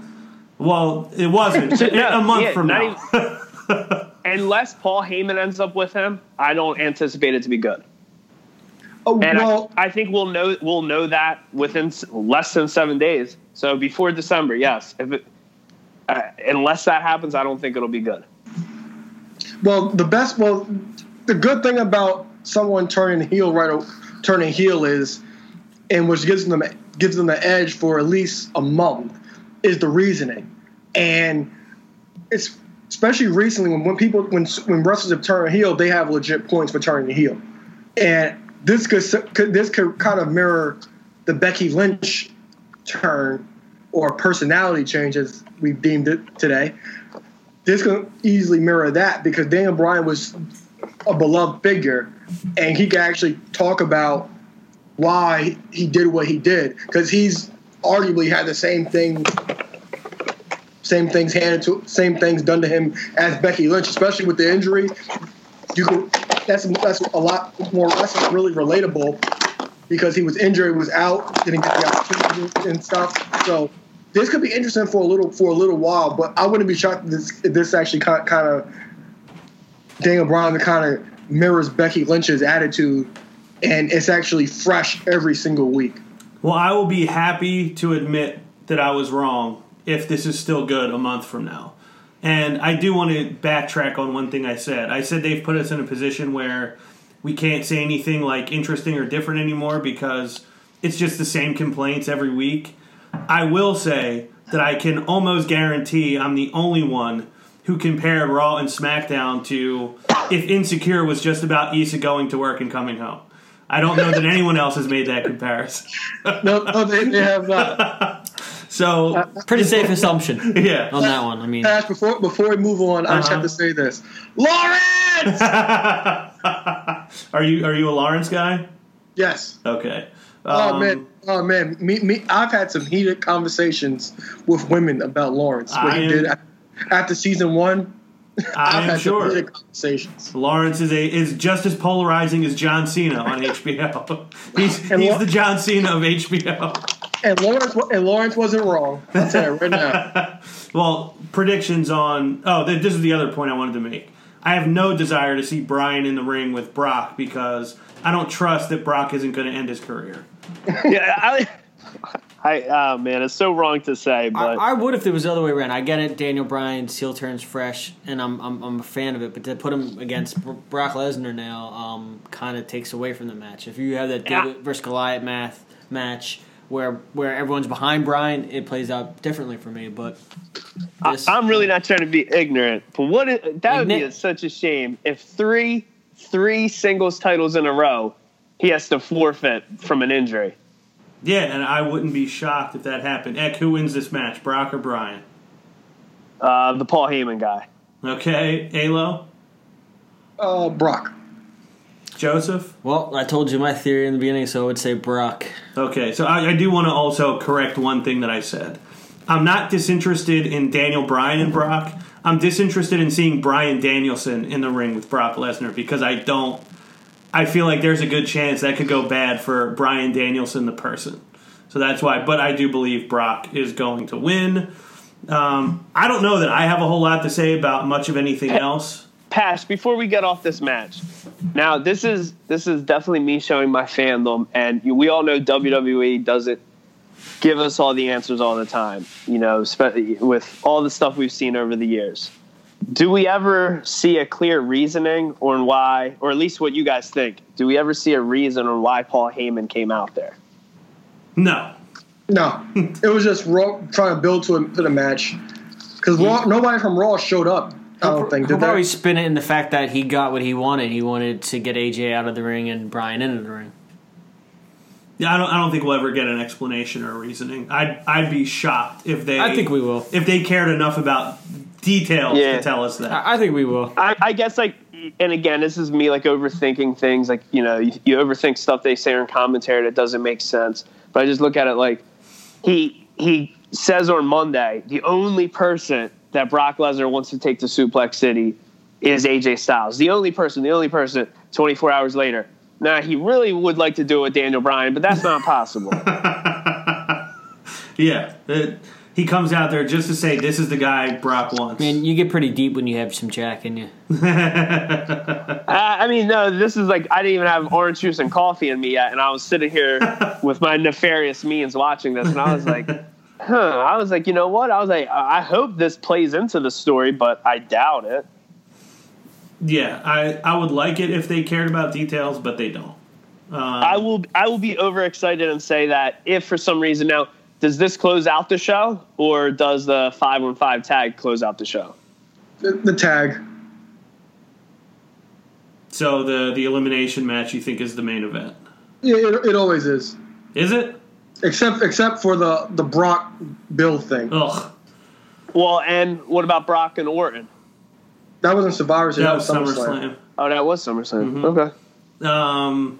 Well, it wasn't. No, a month yeah, from not now. Unless Paul Heyman ends up with him, I don't anticipate it to be good. Oh And well, I, I think we'll know we'll know that within less than seven days. So before December, yes. If it, uh, unless that happens, I don't think it'll be good. well, the best. Well, the good thing about someone turning heel right, turning heel is, and which gives them gives them the edge for at least a month, is the reasoning, and it's especially recently when, when people when when wrestlers have turned heel, they have legit points for turning heel, and this could, could this could kind of mirror the Becky Lynch turn or personality change as we've deemed it today. This could easily mirror that because Daniel Bryan was a beloved figure, and he could actually talk about why he did what he did because he's arguably had the same thing same things handed to same things done to him as Becky Lynch, especially with the injury. You could that's that's a lot more that's really relatable because he was injured, was out, didn't get the opportunity and stuff. So this could be interesting for a little for a little while, but I wouldn't be shocked if this if this actually kind kind of Daniel Bryan kind of mirrors Becky Lynch's attitude, and it's actually fresh every single week. Well, I will be happy to admit that I was wrong if this is still good a month from now. And I do want to backtrack on one thing I said. I said they've put us in a position where we can't say anything like interesting or different anymore because it's just the same complaints every week. I will say that I can almost guarantee I'm the only one who compared Raw and SmackDown to if Insecure was just about Issa going to work and coming home. I don't know that anyone else has made that comparison. No, no, they, they have not. So Pretty safe assumption yeah. on that one. I mean, Ash, before before we move on, I just Uh-huh. have to say this, Lawrence. are you are you a Lawrence guy? yes. Okay. Oh Um, man, oh man, me, me. I've had some heated conversations with women about Lawrence. What I he am- did after season one. I I've am sure conversations. Lawrence is a is just as polarizing as John Cena on HBO. he's he's the John Cena of HBO. And Lawrence, and Lawrence wasn't wrong. I'll tell you right now. Well, predictions on oh this is the other point I wanted to make. I have no desire to see Bryan in the ring with Brock because I don't trust that Brock isn't going to end his career. yeah, I, I, oh man, it's so wrong to say, I, but I would if it was the other way around. I get it. Daniel Bryan heel turns fresh, and I'm I'm, I'm a fan of it. But to put him against Brock Lesnar now, um, kind of takes away from the match. If you have that Yeah. David versus Goliath math match where where everyone's behind Bryan, it plays out differently for me. But this, I'm really not trying to be ignorant. But what it, that would be Ignorant. such a shame if three three singles titles in a row he has to forfeit from an injury. Yeah, and I wouldn't be shocked if that happened. Eck, who wins this match, Brock or Bryan? Uh, the Paul Heyman guy. Okay, Alo, Uh, Brock. Joseph. Well, I told you my theory in the beginning, so I would say Brock. Okay, so I, I do want to also correct one thing that I said. I'm not disinterested in Daniel Bryan and Brock. I'm disinterested in seeing Bryan Danielson in the ring with Brock Lesnar because I don't. I feel like there's a good chance that could go bad for Bryan Danielson, the person. So that's why. But I do believe Brock is going to win. Um, I don't know that I have a whole lot to say about much of anything else. Pass before we get off this match. Now this is this is definitely me showing my fandom, and we all know WWE doesn't give us all the answers all the time. You know, with all the stuff we've seen over the years. do we ever see a clear reasoning on why, or at least what you guys think? Do we ever see a reason on why Paul Heyman came out there? No. No, it was just Raw trying to build to, a, to the match because nobody from Raw showed up. I don't oh, think. He'll Did probably they? spin it in the fact that he got what he wanted. He wanted to get AJ out of the ring and Bryan into the ring. Yeah, I don't. I don't think we'll ever get an explanation or reasoning. I'd I'd be shocked if they. I think we will. If they cared enough about details Yeah. to tell us that. I I think we will. I, I guess like, and again, this is me like overthinking things. Like you know, you, you overthink stuff they say in commentary that doesn't make sense. But I just look at it like he he says on Monday the only person that Brock Lesnar wants to take to Suplex City is AJ Styles. The only person, the only person. Twenty four hours later, now he really would like to do it with Daniel Bryan, but that's not possible. yeah, it- he comes out there just to say this is the guy Brock wants. I mean, you get pretty deep when you have some Jack in you. Uh, I mean, no, this is like I didn't even have orange juice and coffee in me yet, and I was sitting here with my nefarious means watching this, and I was like, huh. I was like, you know what? I was like, I I hope this plays into the story, but I doubt it. yeah, I I would like it if they cared about details, but they don't. Um, I will, I will be overexcited and say that if for some reason now, does this close out the show, or does the five one five tag close out the show? The, the tag. So the the elimination match you think is the main event? Yeah, it, it always is. Is it? Except except for the the Brock Bill thing. Ugh, Well, and what about Brock and Orton? That wasn't Survivor Series. that That was was SummerSlam. SummerSlam. Oh, that was SummerSlam. Mm-hmm. Okay. Um,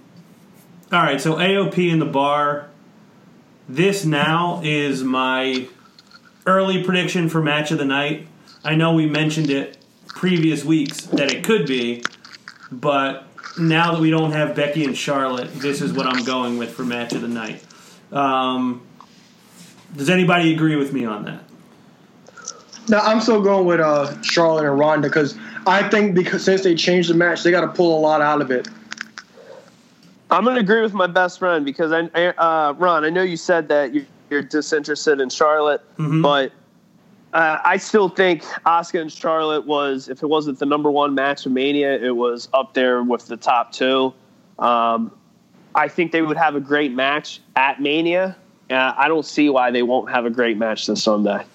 all right, so AOP in the bar. This now is my early prediction for match of the night. I know we mentioned it previous weeks that it could be, but now that we don't have Becky and Charlotte, this is what I'm going with for match of the night. Um, does anybody agree with me on that? Now I'm still going with uh, Charlotte and Ronda because I think because since they changed the match, they got to pull a lot out of it. I'm going to agree with my best friend because I, I- uh, Ron, I know you said that you- you're disinterested in Charlotte, but uh, I still think Asuka and Charlotte was, if it wasn't the number one match of Mania, it was up there with the top two. Um, I think they would have a great match at Mania. Uh, I don't see why they won't have a great match this Sunday.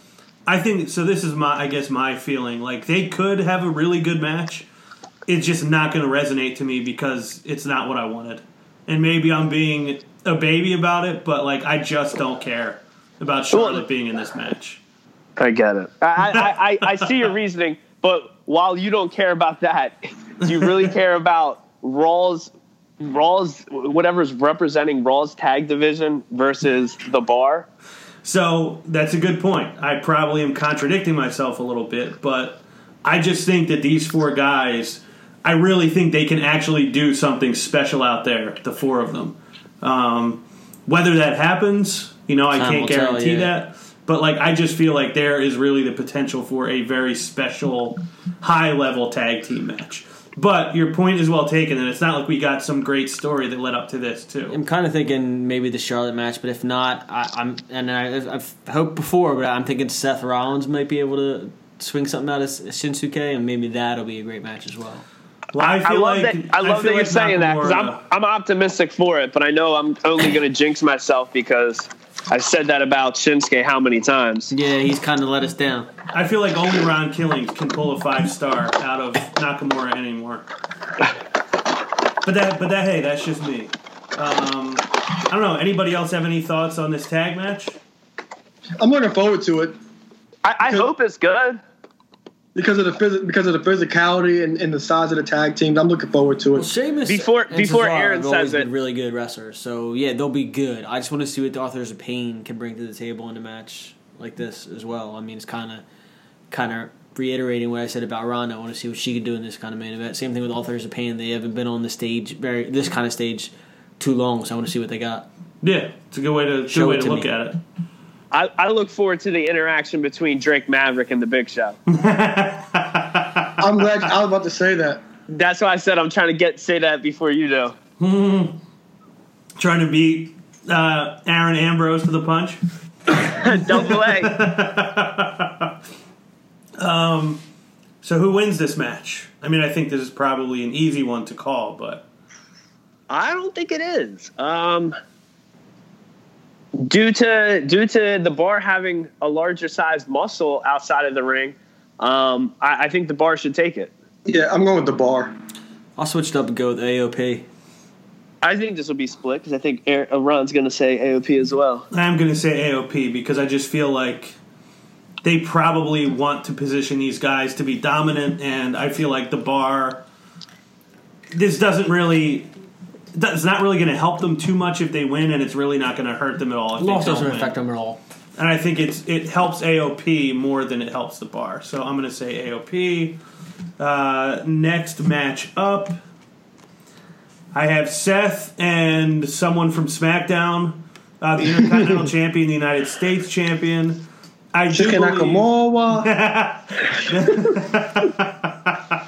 I think so. This is my, I guess, my feeling. Like they could have a really good match. It's just not going to resonate to me because it's not what I wanted. And maybe I'm being a baby about it, but like I just don't care about Charlotte being in this match. I get it. I, I, I, I see your reasoning, but while you don't care about that, do you really care about Raw's Raw's whatever's representing Raw's tag division versus the bar? So that's a good point. I probably am contradicting myself a little bit, but I just think that these four guys, I really think they can actually do something special out there, the four of them. Um, whether that happens, you know, I Time can't will tell, guarantee yeah. that. But like, I just feel like there is really the potential for a very special, high level tag team match. But your point is well taken, and it's not like we got some great story that led up to this too. I'm kind of thinking maybe the Charlotte match, but if not, I, I'm and I, I've hoped before, but I'm thinking Seth Rollins might be able to swing something out of Shinsuke, and maybe that'll be a great match as well. Well, I I feel love like that. I love feel that you're like saying that because I'm I'm optimistic for it, but I know I'm only going to jinx myself because I've said that about Shinsuke how many times. Yeah, he's kind of let us down. I feel like only Ron Killings can pull a five star out of Nakamura anymore. But that, but that, hey, that's just me. Um, I don't know. Anybody else have any thoughts on this tag match? I'm looking forward to it I, I hope it's good. Because of the phys- because of the physicality and, and the size of the tag teams. I'm looking forward to Well, it. Sheamus Before- and before Cesaro Aaron have always says been it- really good wrestlers. So yeah, they'll be good. I just want to see what the Authors of Pain can bring to the table in a match like this as well. I mean, it's kind of kind of reiterating what I said about Ronda. I want to see what she could do in this kind of main event. Same thing with Authors of Pain. They haven't been on the stage very this kind of stage too long, so I want to see what they got. Yeah, it's a good way to good Show way to to look me. at it. I, I look forward to the interaction between Drake Maverick and the Big Show. I'm glad I was about to say that. That's why I said I'm trying to get say that before you do. Trying to beat uh, Aaron Ambrose to the punch. Double A. So who wins this match? I mean, I think this is probably an easy one to call, but I don't think it is. Um, due to due to the bar having a larger sized muscle outside of the ring, um, I, I think the bar should take it. Yeah, I'm going with the bar. I'll switch it up and go with AOP. I think this will be split because I think uh, Ron's going to say AOP as well. I'm going to say AOP because I just feel like they probably want to position these guys to be dominant, and I feel like the bar. This doesn't really. That's not really going to help them too much if they win, and it's really not going to hurt them at all. If Loss doesn't win. affect them at all. And I think it's it helps AOP more than it helps the bar. So I'm going to say AOP. Uh, next match up, I have Seth and someone from SmackDown, uh, the Intercontinental Champion, the United States Champion. I do believe, Nakamura.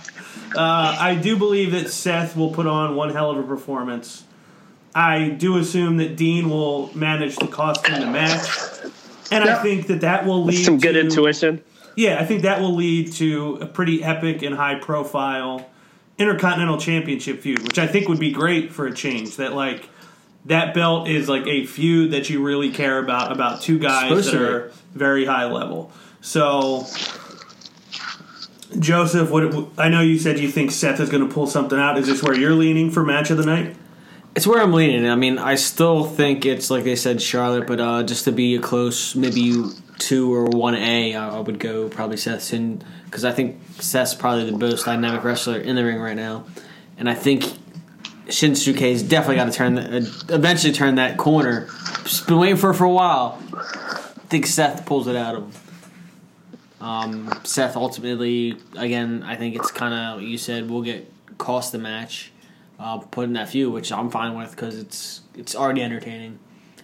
uh, I do believe that Seth will put on one hell of a performance. I do assume that Dean will manage to cost him the match, and I think that that will lead Some good to, intuition. Yeah, I think that will lead to a pretty epic and high profile Intercontinental Championship feud, which I think would be great for a change. That like that belt is like a feud that you really care about about two guys that are very high level. So Joseph, what I know you said you think Seth is going to pull something out. Is this where you're leaning for match of the night? It's where I'm leaning. I mean, I still think it's like they said, Charlotte, but uh, just to be a close, maybe two or one A, I would go probably Seth Sin because I think Seth's probably the most dynamic wrestler in the ring right now, and I think Shinsuke's definitely got to turn, the, uh, eventually turn that corner. Just been waiting for for a while. I think Seth pulls it out of him. Um, Seth ultimately, again, I think it's kind of what you said. We'll get cost the match, uh, put in that feud, which I'm fine with because it's it's already entertaining.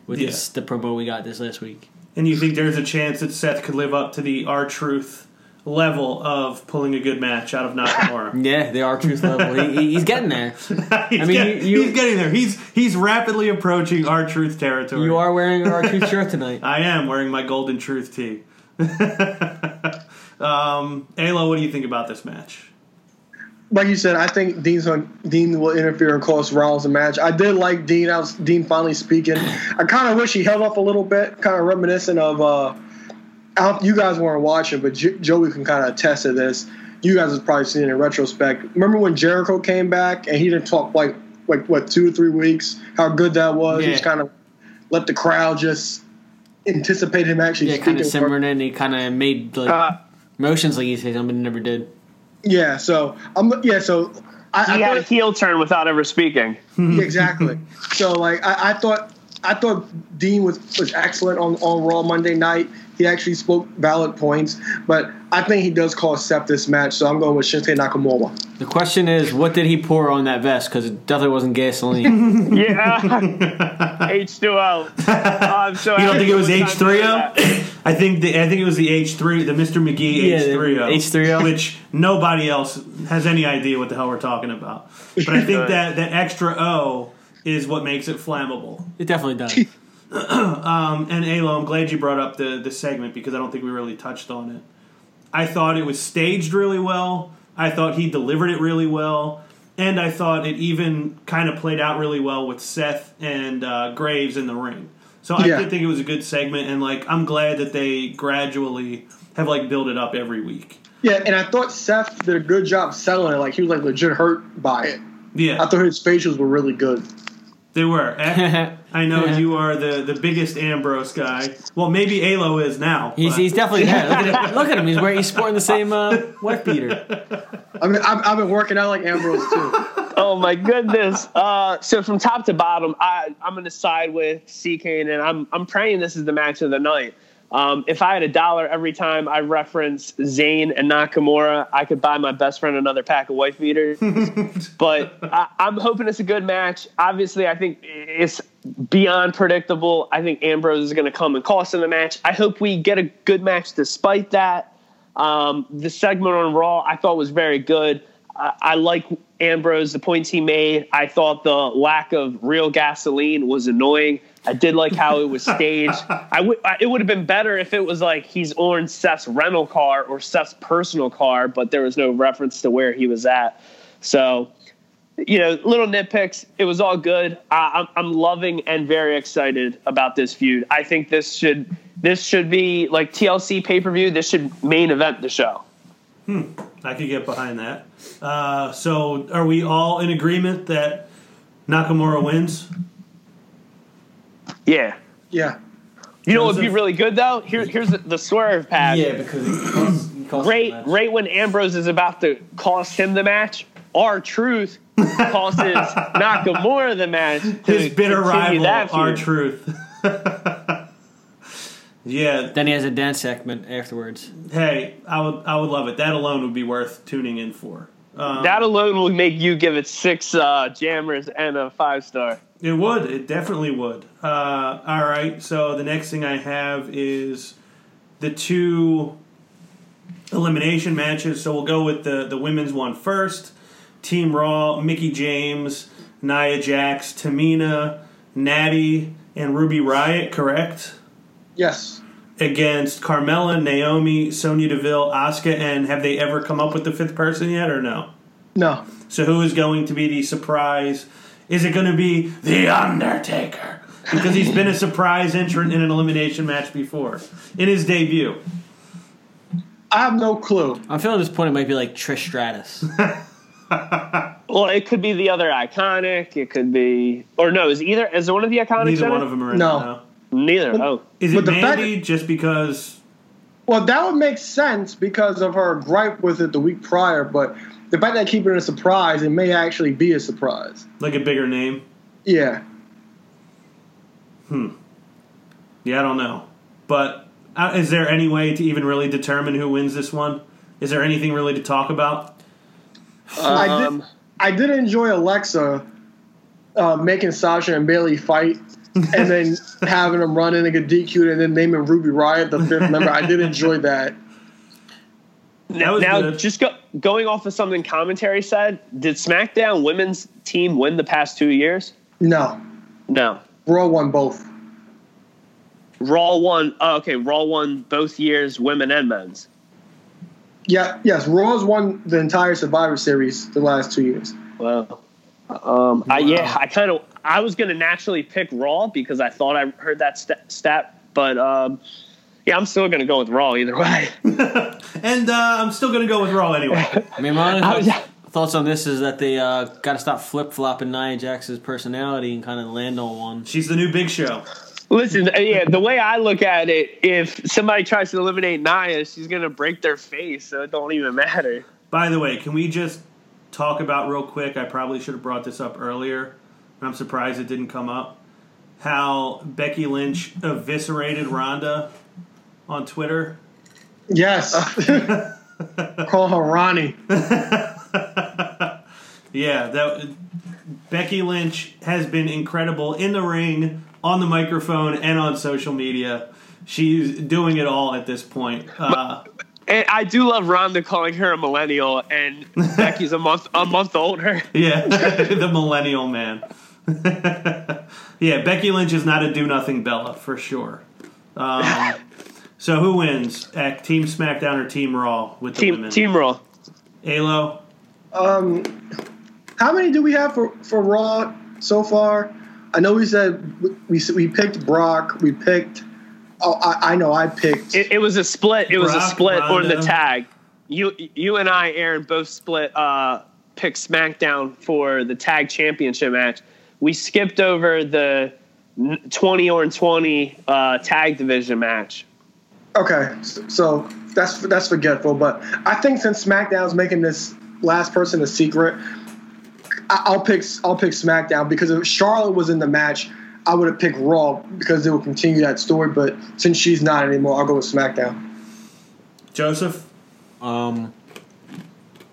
With Yeah. this, the promo we got this last week. And you think there's a chance that Seth could live up to the R Truth level of pulling a good match out of Nakamura? Yeah, the R Truth level. He, he- he's getting there. he's, I mean, get- you- you- he's getting there. He's he's rapidly approaching R Truth territory. You are wearing R Truth shirt tonight. I am wearing my golden truth tee. Um, Ayla, what do you think about this match? like you said, I think Dean's on, Dean will interfere and cost Rollins a match. I did like Dean. I was Dean finally speaking. I kind of wish he held off a little bit, kind of reminiscent of. Uh, I you guys weren't watching, but J- Joey can kind of attest to this. You guys have probably seen it in retrospect. Remember when Jericho came back and he didn't talk like like what two or three weeks? How good that was. He just kind of let the crowd just anticipate him actually Yeah, kind of speaking. simmering in. He kind of made like Uh, Motion's like easy something never did. Yeah, so I'm yeah, so I, he I had a heel turn without ever speaking. Exactly. so like I, I, thought I thought Dean was, was excellent on, on Raw Monday night. He actually spoke valid points, but I think he does call Seth this match, so I'm going with Shinsuke Nakamura. The question is, what did he pour on that vest? Because it definitely wasn't gasoline. yeah, H2O. Oh, I'm so you don't think it was H3O? I think the, I think it was the H three, the Mr. McGee H three O H three O, which nobody else has any idea what the hell we're talking about. But I think that that extra O is what makes it flammable. it definitely does. And Alo, I'm glad you brought up the the segment because I don't think we really touched on it. I thought it was staged really well. I thought he delivered it really well. And I thought it even kind of played out really well with Seth and uh, Graves in the ring. So I Yeah. did think it was a good segment, and like I'm glad that they gradually have like built it up every week. Yeah, and I thought Seth did a good job selling it. Like he was like legit hurt by it. Yeah, I thought his facials were really good. they were. I know you are the, the biggest Ambrose guy. Well, maybe Alo is now. He's, he's definitely there. Look at, him. Look at him. He's wearing. He's sporting the same uh, wife beater. I mean, I've, I've been working out like Ambrose too. My goodness! Uh, so from top to bottom, I I'm gonna side with CK, and I'm I'm praying this is the match of the night. Um, if I had a dollar every time I reference Zayn and Nakamura, I could buy my best friend another pack of wife beaters. but I, I'm hoping it's a good match. Obviously, I think it's beyond predictable. I think Ambrose is going to come and cost in the match. I hope we get a good match despite that. Um, the segment on Raw I thought was very good. I, I like Ambrose, the points he made. I thought the lack of real gasoline was annoying. I did like how it was staged. I It would have been better if it was like he's on Seth's rental car or Seth's personal car, but there was no reference to where he was at. So, you know, little nitpicks. It was all good. I, I'm, I'm loving and very excited about this feud. I think this should this should be like TLC pay per view. This should main event the show. Hmm. I could get behind that. Uh, so, are we all in agreement that Nakamura wins? Yeah. Yeah. You know what would be really good though? Here, here's the, the swerve pad. Yeah, because he costs, he costs right, match. right when Ambrose is about to cost him the match, R Truth costs Nakamura the match. To His bitter rival, R Truth. yeah. Then he has a dance segment afterwards. Hey, I would, I would love it. That alone would be worth tuning in for. Um, That alone will make you give it six uh, jammers and a five star. It would. It definitely would. Uh, all right. So the next thing I have is the two elimination matches. So we'll go with the the women's one first. Team Raw: Mickie James, Nia Jax, Tamina, Natty, and Ruby Riott. Correct. Yes. Against Carmella, Naomi, Sonya Deville, Asuka, and have they ever come up with the fifth person yet, or no? No. So who is going to be the surprise? Is it going to be The Undertaker? Because he's been a surprise entrant in an elimination match before in his debut. I have no clue. I'm feeling at this point it might be like Trish Stratus. Well, it could be the other iconic. It could be, or no, is either is one of the iconics? Neither one it? of them are in No. It now. Neither. Oh, Is it But the fact- just because? Well, that would make sense because of her gripe with it the week prior, but the fact that I keep it a surprise, it may actually be a surprise. Like a bigger name? Yeah. Hmm. Yeah, I don't know. But uh, is there any way to even really determine who wins this one? Is there anything really to talk about? I Um, did. I did enjoy Alexa uh, making Sasha and Bayley fight, and then having them run in and get DQ'd, and then naming Ruby Riott the fifth member. I did enjoy that. That was now, just go, going off of something commentary said, did SmackDown women's team win the past two years? No, No. Raw won both. Raw won. Oh, okay, Raw won both years, women and men's. Yeah, yes, Raw's won the entire Survivor Series the last two years. Wow. Um, I, yeah, I kind of I was gonna naturally pick Raw because I thought I heard that st- stat, but um, yeah, I'm still gonna go with Raw either way. And uh, I'm still going to go with Raw anyway. I mean, my only I was- thoughts, thoughts on this is that they uh, got to stop flip flopping Nia Jax's personality and kind of land on one. She's the new Big Show. Listen, uh, yeah, the way I look at it, if somebody tries to eliminate Nia, she's gonna break their face, so it don't even matter. By the way, can we just talk about real quick? I probably should have brought this up earlier. And I'm surprised it didn't come up. How Becky Lynch eviscerated Ronda on Twitter. Yes. Call her Ronnie. Yeah, that Becky Lynch has been incredible in the ring, on the microphone, and on social media. She's doing it all at this point. Uh, And I do love Ronda calling her a millennial, and Becky's a month a month older. yeah, the millennial man. yeah, Becky Lynch is not a do nothing Bella for sure. Um, so who wins at Team SmackDown or Team Raw with the Team women? Team Raw. Alo. Um, how many do we have for, for Raw so far? I know we said we, we, we picked Brock. We picked. Oh, I, I know I picked. It, it was a split. It was a Brock, split on the tag. You you and I, Aaron, both split. Uh, picked SmackDown for the tag championship match. We skipped over the twenty or twenty uh, tag division match. Okay, so, so that's that's forgetful. But I think since SmackDown's making this last person a secret, I, I'll pick I'll pick SmackDown because if Charlotte was in the match, I would have picked Raw because it will continue that story. But since she's not anymore, I'll go with SmackDown. Joseph. Um,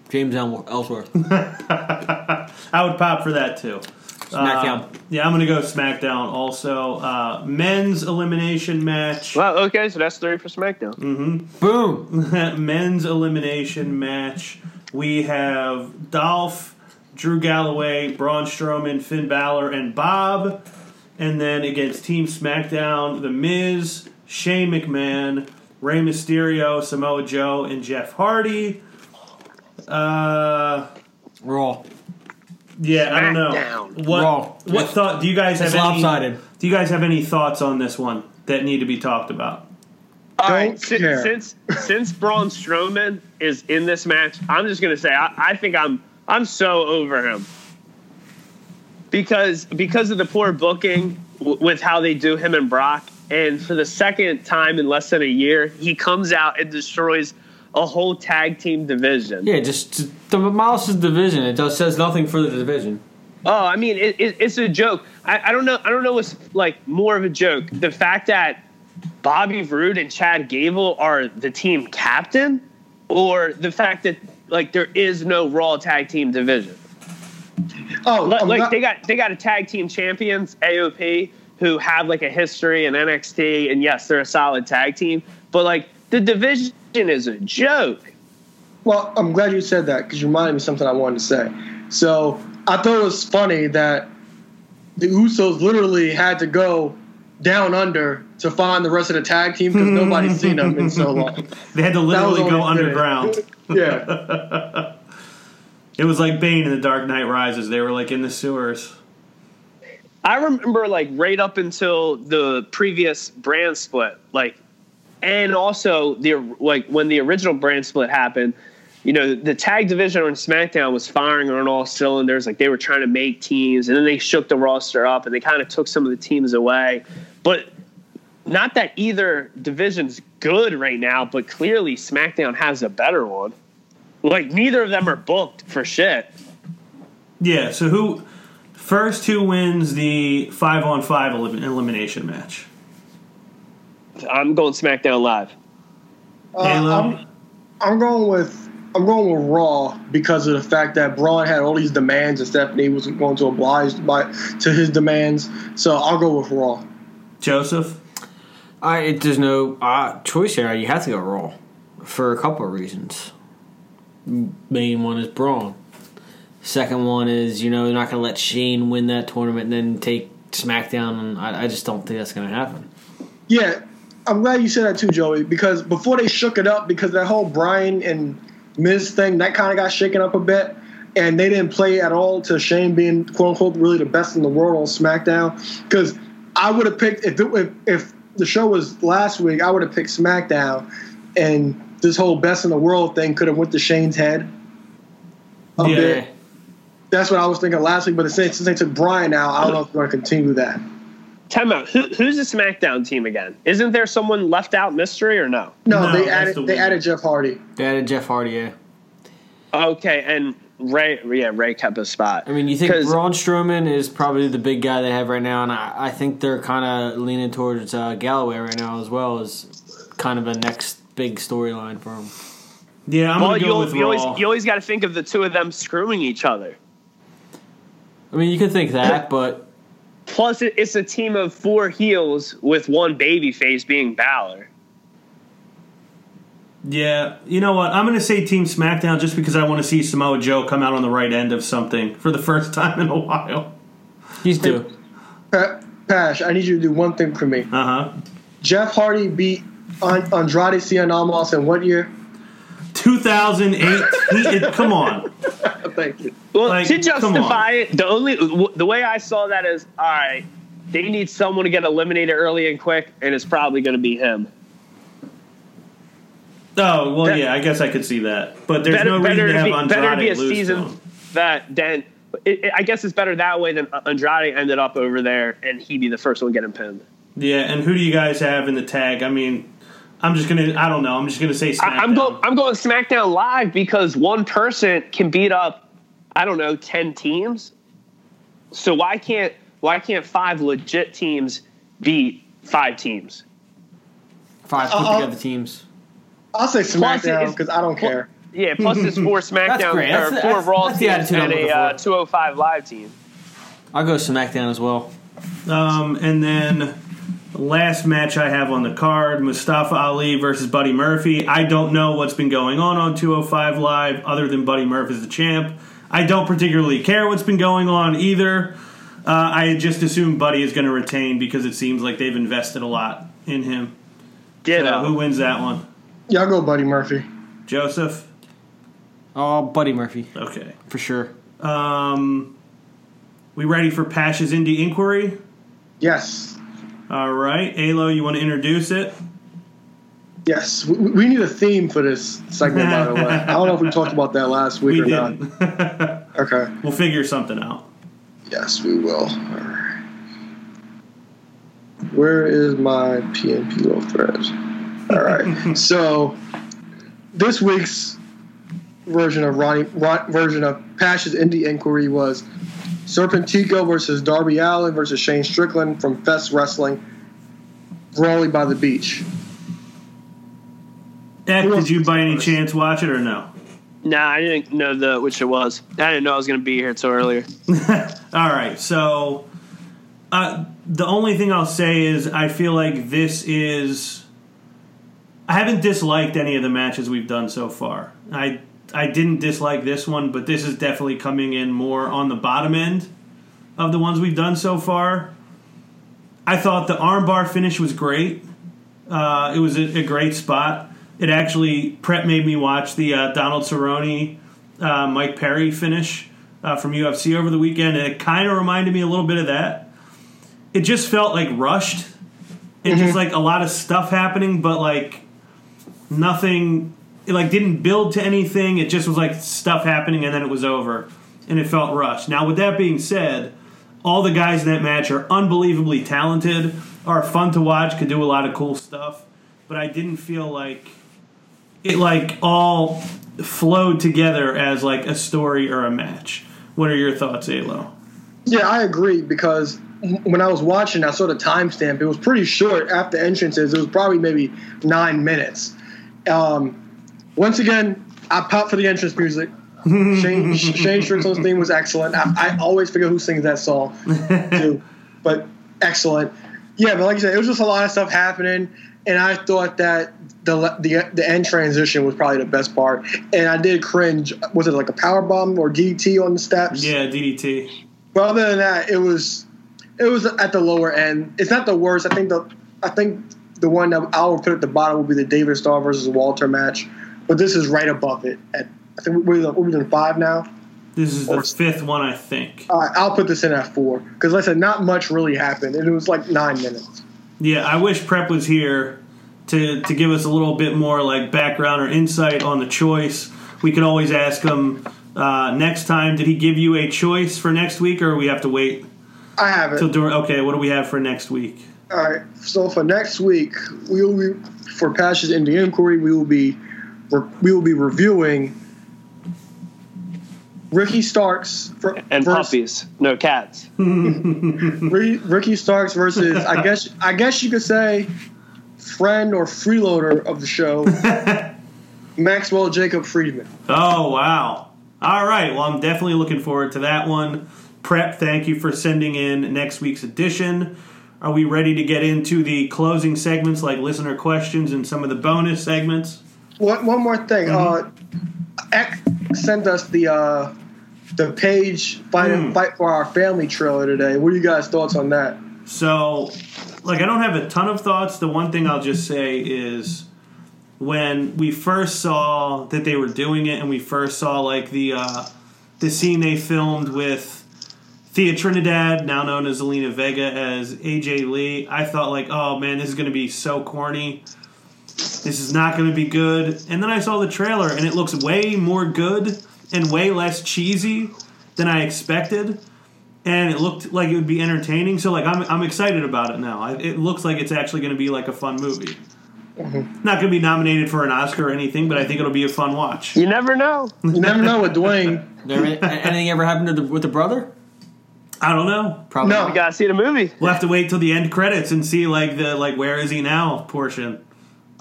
James Elm- Ellsworth. I would pop for that too. SmackDown. Uh, yeah, I'm going to go SmackDown also. Uh, men's elimination match. Well, okay, so that's three for SmackDown. Mm-hmm. Boom. men's elimination match. We have Dolph, Drew Galloway, Braun Strowman, Finn Balor, and Bob And then against Team SmackDown, The Miz, Shane McMahon, Rey Mysterio, Samoa Joe, and Jeff Hardy. Uh, Raw. Yeah, I don't know. SmackDown. What Raw. what It's- thought? Do you guys have It's any? lopsided. Do you guys have any thoughts on this one that need to be talked about? All Don't right, since, care. since since Braun Strowman is in this match, I'm just gonna say I, I think I'm I'm so over him because because of the poor booking w- with how they do him and Brock, and for the second time in less than a year, he comes out and destroys a whole tag team division. Yeah, just the Miles' division. It just says nothing for the division. Oh, I mean, it, it, it's a joke. I, I don't know. I don't know what's like more of a joke. The fact that Bobby Roode and Chad Gable are the team captain, or the fact that like there is no Raw tag team division. Oh, Like, I'm like, not- they got they got a tag team champions AOP who have like a history in NXT, and yes, they're a solid tag team. But like the division is a joke. Well, I'm glad you said that because you reminded me of something I wanted to say. So I thought it was funny that the Usos literally had to go down under to find the rest of the tag team because nobody's seen them in so long. They had to literally go underground. Yeah. It was like Bane in The Dark Knight Rises. They were like in the sewers. I remember like right up until the previous brand split, like, and also the like when the original brand split happened. You know, the tag division on SmackDown was firing on all cylinders. Like they were trying to make teams, and then they shook the roster up, and they kind of took some of the teams away. But not that either division's good right now, but clearly SmackDown has a better one. Like neither of them are booked for shit. Yeah, so who first who wins the 5 on 5 elimination match? I'm going SmackDown live. Uh, I'm, I'm going with I'm going with Raw because of the fact that Braun had all these demands and Stephanie wasn't going to oblige by to his demands. So I'll go with Raw. Joseph? I it, there's no uh, choice here. You have to go Raw for a couple of reasons. Main one is Braun. Second one is you know they're not going to let Shane win that tournament and then take SmackDown. And I, I just don't think that's going to happen. Yeah, I'm glad you said that too, Joey, because before they shook it up, because that whole Bryan and Miz thing, that kind of got shaken up a bit, and they didn't play at all to Shane being quote unquote really the best in the world on SmackDown. Because I would have picked if, it, if if the show was last week, I would have picked SmackDown, and this whole best in the world thing could have went to Shane's head. A Yeah. bit. That's what I was thinking last week, but since, since they took Bryan out, I don't know if they're going to continue that. Time out. Who, who's the SmackDown team again? Isn't there someone left out mystery or no? No, No, they added the they added Jeff Hardy. They added Jeff Hardy. Yeah. Okay, and Rey, yeah, Rey kept his spot. I mean, you think Braun Strowman is probably the big guy they have right now, and I, I think they're kind of leaning towards uh, Galloway right now as well as kind of a next big storyline for him. Yeah, I'm Well, going to you, go with you Raw. always you always got to think of the two of them screwing each other. I mean, you can think that, but Plus, it's a team of four heels with one baby face being Balor. Yeah, you know what? I'm going to say Team SmackDown just because I want to see Samoa Joe come out on the right end of something for the first time in a while. he's due. Pa- Pash, I need you to do one thing for me. Uh huh. Jeff Hardy beat An- Andrade Cien Almas in what year? 2008. he, it, come on. Oh, thank you. Well, Like, to justify it, the only w- the way I saw that is, all right, they need someone to get eliminated early and quick, and it's probably going to be him. Oh well, That- yeah. I guess I could see that, but there's better, no reason to to have be, Andrade better to be a lose season him. that then. It, it- I guess it's better that way than uh, Andrade ended up over there and he'd be the first one getting pinned. Yeah, and who do you guys have in the tag? I mean, I'm just gonna. I don't know. I'm just gonna say SmackDown. I, I'm going. I'm going SmackDown Live because one person can beat up, I don't know, ten teams. So why can't why can't five legit teams beat five teams? Five put Uh-uh. together teams. I'll say SmackDown because I don't care. Yeah. Plus, it's four SmackDown great. or That's- four that's- Raw that's the teams and a looking uh, for. 205 Live team. I'll go SmackDown as well. Um, and then the last match I have on the card: Mustafa Ali versus Buddy Murphy. I don't know what's been going on on 205 Live other than Buddy Murphy is the champ. I don't particularly care what's been going on either. Uh, I just assume Buddy is going to retain because it seems like they've invested a lot in him. Get So out. who wins that one? Yeah, I'll go Buddy Murphy. Joseph. Oh, Buddy Murphy Okay. for sure. Um, we ready for Pash's Indie Inquiry? Yes. All right, Alo, you want to introduce it? Yes. We, we need a theme for this segment, by the way. I don't know if we talked about that last week We or didn't. not. Okay. we'll figure something out. Yes, we will. All right. Where is my PNP little thread? All right. so this week's version of Ronnie Ron, version of Pash's Indie Inquiry was Serpentico versus Darby Allin versus Shane Strickland from Fest Wrestling, Brawley by the Beach. Eck, did you by any chance watch it or no? Nah, I didn't know the which it was. I didn't know I was going to be here so earlier. All right, so uh, the only thing I'll say is I feel like this is. I haven't disliked any of the matches we've done so far. I I didn't dislike this one, but this is definitely coming in more on the bottom end of the ones we've done so far. I thought the armbar finish was great. Uh, it was a, a great spot. It actually prep made me watch the uh, Donald Cerrone, uh, Mike Perry finish uh, from UFC over the weekend, and it kind of reminded me a little bit of that. It just felt like rushed. It just like a lot of stuff happening, but like nothing. It like didn't build to anything. It just was like stuff happening, and then it was over, and it felt rushed. Now, with that being said, all the guys in that match are unbelievably talented, are fun to watch, could do a lot of cool stuff, but I didn't feel like it like all flowed together as like a story or a match. What are your thoughts, Alo? Yeah, I agree because when I was watching, I saw the timestamp. It was pretty short after entrances. It was probably maybe nine minutes. Um, once again, I popped for the entrance music. Shane, Shane Strickland's theme was excellent. I, I always forget who sings that song, too, but excellent. Yeah, but like you said, it was just a lot of stuff happening, and I thought that the the the end transition was probably the best part. And I did cringe. Was it like a power bomb or DDT on the steps? Yeah, DDT. But other than that, it was it was at the lower end. It's not the worst. I think the I think the one that I would put at the bottom would be the David Starr versus Walter match. But this is right above it. At I think we're we're in five now. This is the Or- fifth one, I think. All right, I'll put this in at four because like I said, not much really happened, and it was like nine minutes. Yeah, I wish Prep was here to to give us a little bit more like background or insight on the choice. We could always ask him uh, next time. Did he give you a choice for next week, or we have to wait I have it. till during? Okay, what do we have for next week? All right. So for next week, we will be for Pash's Indie Inquiry. We will be we will be reviewing Ricky Starks for, And versus- puppies, no cats. Ricky, Ricky Starks versus I guess I guess you could say friend or freeloader of the show, Maxwell Jacob Friedman. Oh wow! All right, well I'm definitely looking forward to that one. Prep, thank you for sending in next week's edition. Are we ready to get into the closing segments like listener questions and some of the bonus segments? One, one more thing. Uh, Eck sent us the uh, the Paige fight Mm. fight for our family trailer today. What are you guys' thoughts on that? So, like, I don't have a ton of thoughts. The one thing I'll just say is when we first saw that they were doing it, and we first saw like the uh, the scene they filmed with Thea Trinidad, now known as Zelina Vega, as AJ Lee, I thought like, oh man, this is going to be so corny. This is not going to be good. And then I saw the trailer, and it looks way more good and way less cheesy than I expected and it looked like it would be entertaining. So like I'm I'm excited about it now. I, it looks like it's actually going to be like a fun movie. Mm-hmm. Not going to be nominated for an Oscar or anything, but I think it'll be a fun watch. You never know. You never know with Dwayne. There, anything ever happened to the, with the brother? I don't know. Probably. No. we gotta see the movie. We'll have to wait till the end credits and see like the like where is he now portion.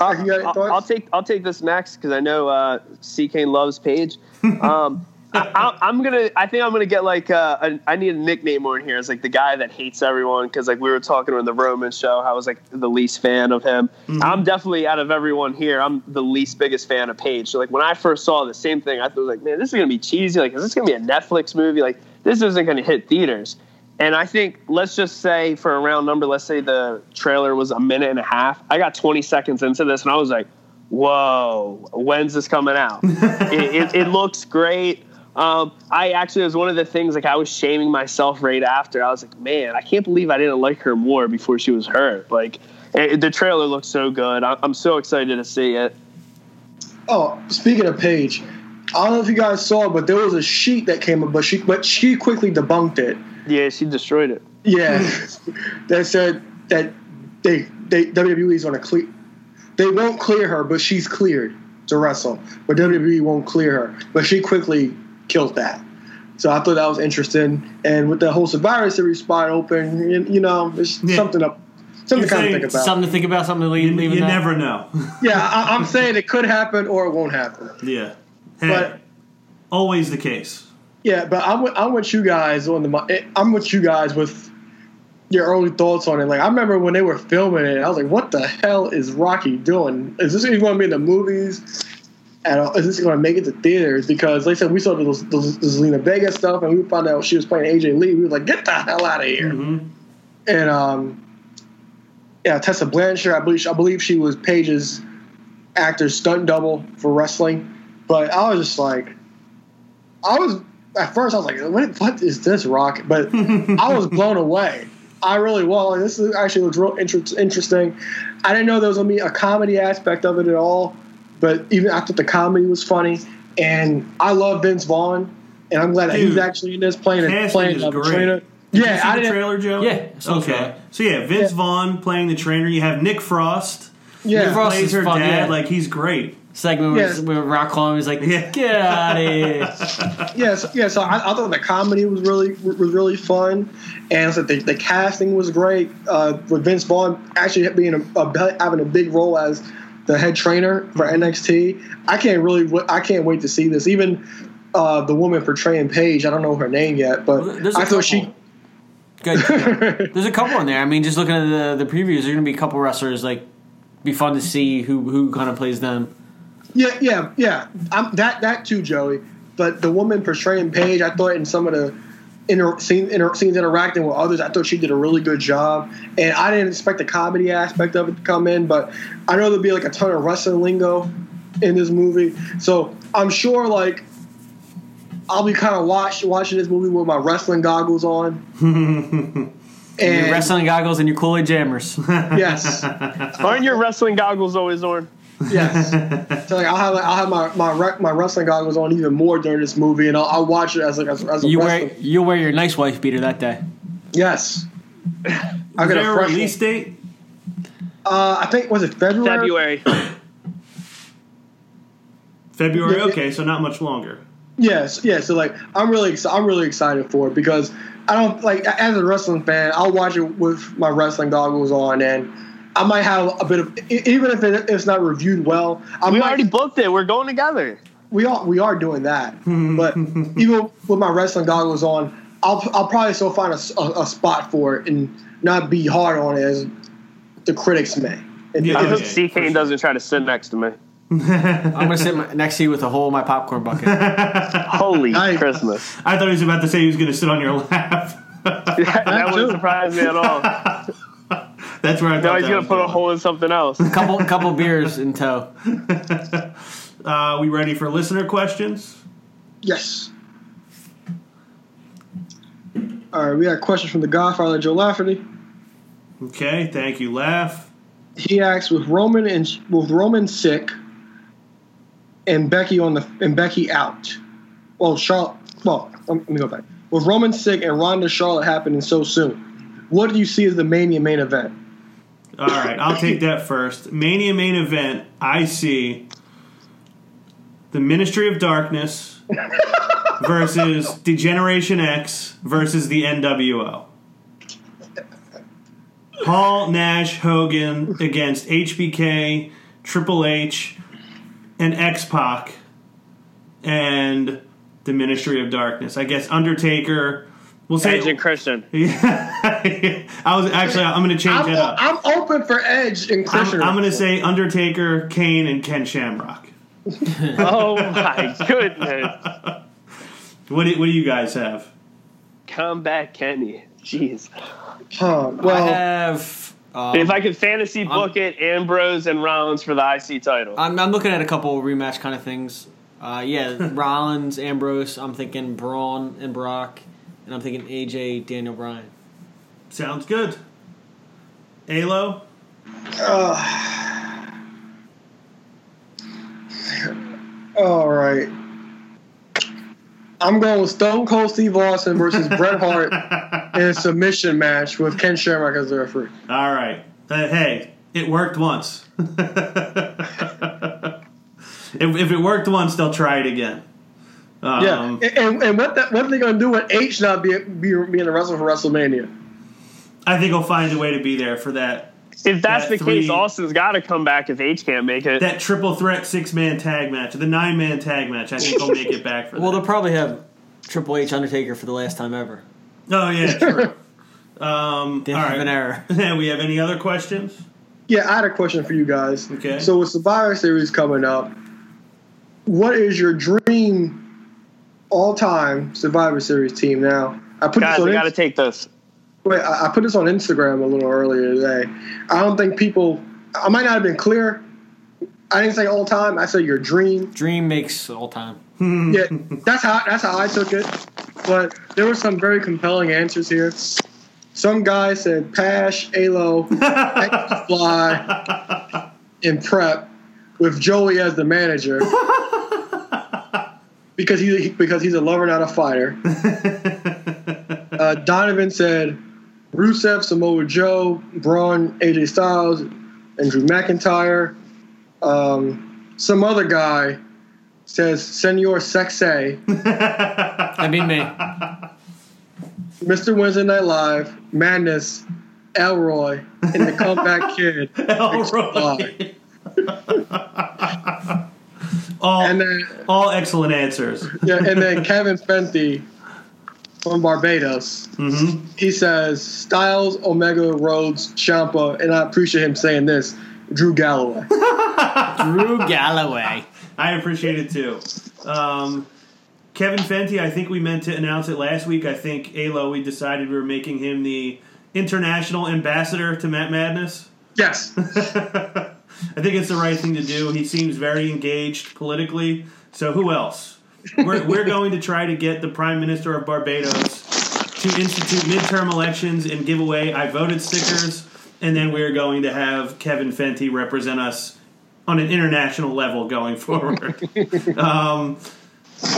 You I'll. I'll take I'll take this next because I know uh, C Kane loves Paige. Um, I, I'm gonna I think I'm gonna get like uh, a, I need a nickname more in here. It's like the guy that hates everyone because like we were talking on the Roman show. I was like the least fan of him. I'm definitely out of everyone here. I'm the least biggest fan of Paige. So like when I first saw the same thing, I was like man, this is gonna be cheesy. Like is this gonna be a Netflix movie? Like this isn't gonna hit theaters. And I think let's just say for a round number, let's say the trailer was a minute and a half. I got 20 seconds into this and I was like, "Whoa, when's this coming out?" it, it, it looks great. Um, I actually it was one of the things like I was shaming myself right after. I was like, "Man, I can't believe I didn't like her more before she was hurt." Like it, the trailer looks so good. I, I'm so excited to see it. Oh, speaking of Paige, I don't know if you guys saw, but there was a sheet that came up, but she but she quickly debunked it. Yeah, she destroyed it. Yeah, that said that they they WWE's going to clear. They won't clear her, but she's cleared to wrestle. But WWE won't clear her. But she quickly killed that. So I thought that was interesting. And with the whole Survivor Series spot open, you, you know, it's Yeah. something up, something You're to kind of think about. Something to think about. Something to leave. You, leave you in never know. Yeah, I, I'm saying it could happen or it won't happen. yeah. Hey, But- always the case. Yeah, but I'm with, I'm with you guys on the. I'm with you guys with your early thoughts on it. Like I remember when they were filming it, I was like, "What the hell is Rocky doing? Is this even going to be in the movies? At all? Is this going to make it to theaters?" Because like I said, we saw the, the, the Zelina Vega stuff, and we found out she was playing AJ Lee. We were like, "Get the hell out of here!" Mhm. And um, yeah, Tessa Blanchard, I believe I believe she was Paige's actor's stunt double for wrestling. But I was just like, I was at first I was like, what, what is this rock? But I was blown away. I really was. Like, this is, actually looks real inter- interesting. I didn't know there was gonna be a comedy aspect of it at all, but even I thought the comedy was funny. And I love Vince Vaughn, and I'm glad that he's actually in this playing a, playing is a great. trainer. Did you Yeah, see I the didn't. trailer, Joe? Yeah, I saw the Okay. trailer. So yeah, Vince Yeah. Vaughn playing the trainer. You have Nick Frost. Yeah, Who Frost plays is her fun, dad. yeah. Like he's great. Segment where, Yes. where Rock Climb is like, Yeah. get out of here. yeah, so, yeah. So I, I thought the comedy was really was really fun, and so the, the casting was great. Uh, with Vince Vaughn actually being a, a, having a big role as the head trainer for NXT, I can't really I can't wait to see this. Even uh, the woman portraying Paige, I don't know her name yet, but Well, there's a I thought she. Good. There's a couple in there. I mean, just looking at the the previews, there's going to be a couple wrestlers. Like, be fun to see who who kind of plays them. Yeah, yeah, yeah. I'm, that that too, Joey. But the woman portraying Paige, I thought in some of the inter, scene, inter, scenes interacting with others, I thought she did a really good job. And I didn't expect the comedy aspect of it to come in, but I know there'll be like a ton of wrestling lingo in this movie. So I'm sure like I'll be kind of watch, watching this movie with my wrestling goggles on. Your and wrestling goggles and your Kool Aid jammers. yes, Aren't your wrestling goggles always on? Yes. so like I'll have I'll have my my, rec- my wrestling goggles on even more during this movie, and I'll, I'll watch it as like as, as a You wrestling. wear you'll wear your nice wife beater that day. Yes. I Is got there a a fresh release date? Uh, I think was it February? February. February. Yeah, yeah. Okay, so not much longer. Yes, yeah. So like, I'm really, exci- I'm really excited for it because I don't like as a wrestling fan, I'll watch it with my wrestling goggles on, and I might have a bit of e- even if it, it's not reviewed well. I We might, already booked it. We're going together. we are we are doing that, but even with my wrestling goggles on, I'll I'll probably still find a a spot for it and not be hard on it as the critics may. And Yeah, I hope C for Kane sure. doesn't try to sit next to me. I'm gonna sit my, next to you with a hole in my popcorn bucket. Holy Nice. Christmas. I thought he was about to say he was going to sit on your lap. that wouldn't surprise me at all. That's where I thought Now he's that going was to put a hole in something else. A couple couple beers in tow. Uh, we ready for listener questions? Yes. All right, we got questions from the Godfather Joe Lafferty. Okay, thank you, Laugh. He asks with Roman and with Roman sick and Becky on the and Becky out. Well, Charlotte. Well, um, let me go back. With Roman sick and Ronda Charlotte happening so soon, what do you see as the Mania main event? All right, I'll take that first. Mania main event, I see the Ministry of Darkness versus Degeneration X versus the NWO. Paul Nash, Hogan against HBK, Triple H, and X Pac, and the Ministry of Darkness. I guess Undertaker. We'll say Edge and Christian. Yeah, I was actually. I'm going to change I'm, it up. I'm open for Edge and I'm, Christian. I'm going to say Undertaker, Kane, and Ken Shamrock. Oh my goodness. What do, what do you guys have? Combat Kenny. Jeez. Huh. I have. Um, if I could fantasy book it, Ambrose and Rollins for the IC title. I'm, I'm looking at a couple rematch kind of things. Uh, yeah, Rollins, Ambrose. I'm thinking Braun and Brock, and I'm thinking AJ, Daniel Bryan. Sounds good. Alo? all right. I'm going with Stone Cold Steve Austin versus Bret Hart in a submission match with Ken Shamrock as the referee. All right. Uh, hey, it worked once. if, if it worked once, they'll try it again. Um, Yeah, and, and what that, what are they going to do with H not be, be being a wrestler for WrestleMania? I think he'll find a way to be there for that if that's that the three- case, Austin's got to come back if H can't make it. that triple threat six man tag match, or the nine man tag match. I think he'll make it back for that. Well, that. they'll probably have Triple H Undertaker for the last time ever. Oh yeah, true. Um, They all have right. an error. we have any other questions? Yeah, I had a question for you guys. Okay. So with Survivor Series coming up, what is your dream all-time Survivor Series team? Now, I put Guys, this on I got to Inst- take this. wait, I, I put this on Instagram a little earlier today. I don't think people. I might not have been clear. I didn't say all time. I said your dream. Dream makes all time. Yeah, that's how that's how I took it. But there were some very compelling answers here. Some guy said Pash, Alo, Fly, and Prep with Joey as the manager because he because he's a lover, not a fighter. Uh, Donovan said Rusev, Samoa Joe, Braun, AJ Styles, and Drew McIntyre. Um, some other guy says Senor Sexay. That'd be me. Mr. Wednesday Night Live, Madness, Elroy, and the Comeback Kid. Elroy. All, And then, all excellent answers. yeah, and then Kevin Fenty from Barbados. hmm He says Styles, Omega, Rhodes, Ciampa, and I appreciate him saying this. Drew Galloway. Drew Galloway. I appreciate it too. Um, Kevin Fenty, I think we meant to announce it last week. I think Alo, we decided we were making him the international ambassador to Mat Madness. Yes. I think it's the right thing to do. He seems very engaged politically. So who else? We're, we're going to try to get the Prime Minister of Barbados to institute midterm elections and give away I voted stickers, and then we're going to have Kevin Fenty represent us on an international level going forward. um,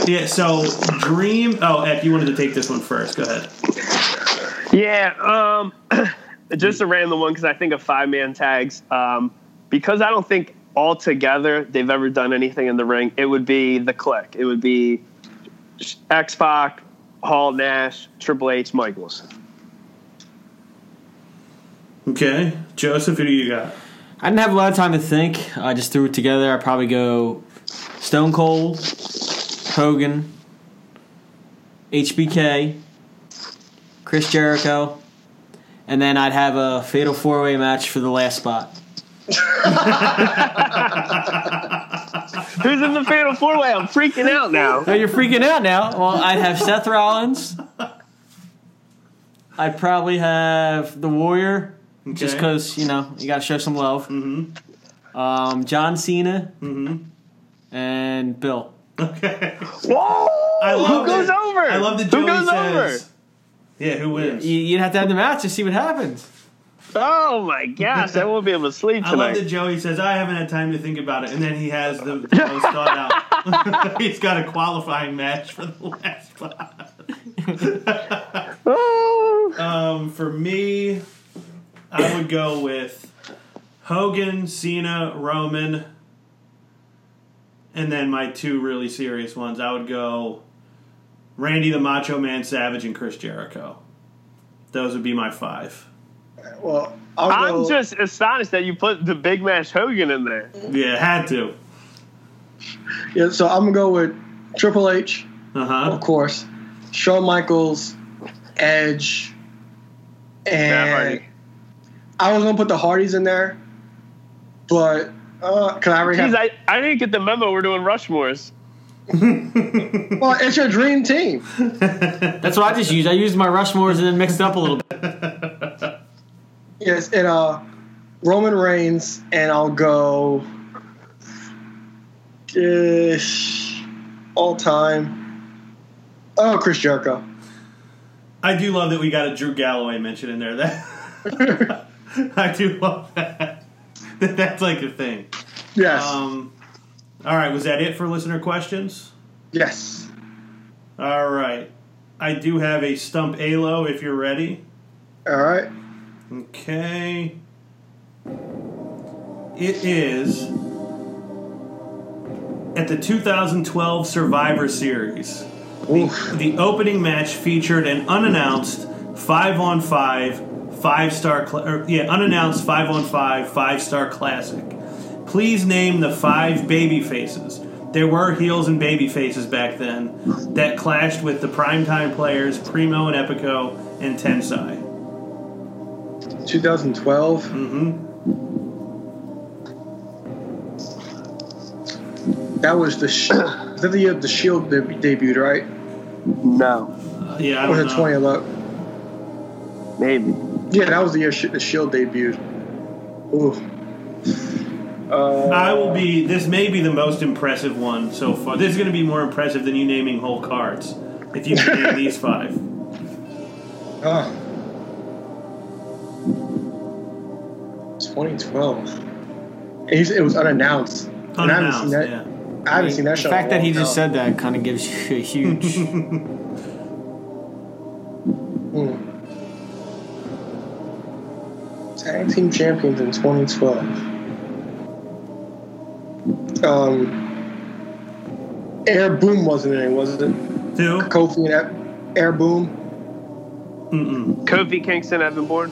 yeah. So dream. Oh, Eck, you wanted to take this one first. Go ahead. Yeah, um, just a random one because I think of five man tags. Um, because I don't think altogether they've ever done anything in the ring, it would be the Kliq. It would be X Pac, Hall, Nash, Triple H, Michaels. Okay, Joseph, who do you got? I didn't have a lot of time to think. I just threw it together. I'd probably go Stone Cold, Hogan, HBK, Chris Jericho, and then I'd have a fatal four way match for the last spot. Who's in the Fatal Four Way? I'm freaking out now. Oh, you're freaking out now. Well, I'd have Seth Rollins. I'd probably have the Warrior, just because you know you got to show some love. Mm-hmm. Um, John Cena and Bill. Okay. Whoa! I love Who goes that- over? I love that Who goes says. over? Yeah, who wins? You'd have to have the match to see what happens. Oh my gosh, I won't be able to sleep tonight. I love that Joey says, I haven't had time to think about it. And then he has the most thought out. He's got a qualifying match for the last spot. Oh. Um, for me, I would go with Hogan, Cena, Roman, and then my two really serious ones. I would go Randy the Macho Man Savage and Chris Jericho. Those would be my five. Well, I'll I'm go, just astonished that you put the Big Match Hogan in there. Yeah, had to. yeah. So I'm gonna go with Triple H, Uh of course, Shawn Michaels, Edge, Matt and Hardy. I was gonna put the Hardys in there, but uh, cause I already Jeez, have I, I didn't get the memo. We're doing Rushmores. Well, it's your dream team. That's what I just used. I used my Rushmores and then mixed it up a little bit. Yes, and uh, Roman Reigns, and I'll go. Ish, all time. Oh, Chris Jericho. I do love that we got a Drew Galloway mention in there. That I do love that. that that's like a thing. Yes. Um, all right, was that it for listener questions? yes. All right, I do have a stump Alo if you're ready. All right. Okay. It is at the 2012 Survivor Series. Oof. The opening match featured an unannounced five on five, five star, cl- or, er, yeah, unannounced five on five, five star classic. Please name the five baby faces. There were heels and baby faces back then that clashed with the primetime players Primo and Epico and Tensai. 2012. Mm-hmm. That was the sh- was that the year the Shield deb- debuted, right? No, Yeah, I don't was it 2011? maybe. Yeah, that was the year sh- the Shield debuted. Ooh. Uh, I will be. This may be the most impressive one so far. This is going to be more impressive than you naming whole cards. If you can name these five. uh, 2012. He's- It was unannounced. And I haven't seen Unannounced, that. yeah. I haven't seen that The show. fact that he just said that kind of gives you a huge. Hmm. Tag team champions in 2012. Um, Air Boom wasn't in it, was it? Two. Kofi and Air- Air Boom. Mm-mm. Kofi Kingston, Evan Bourne.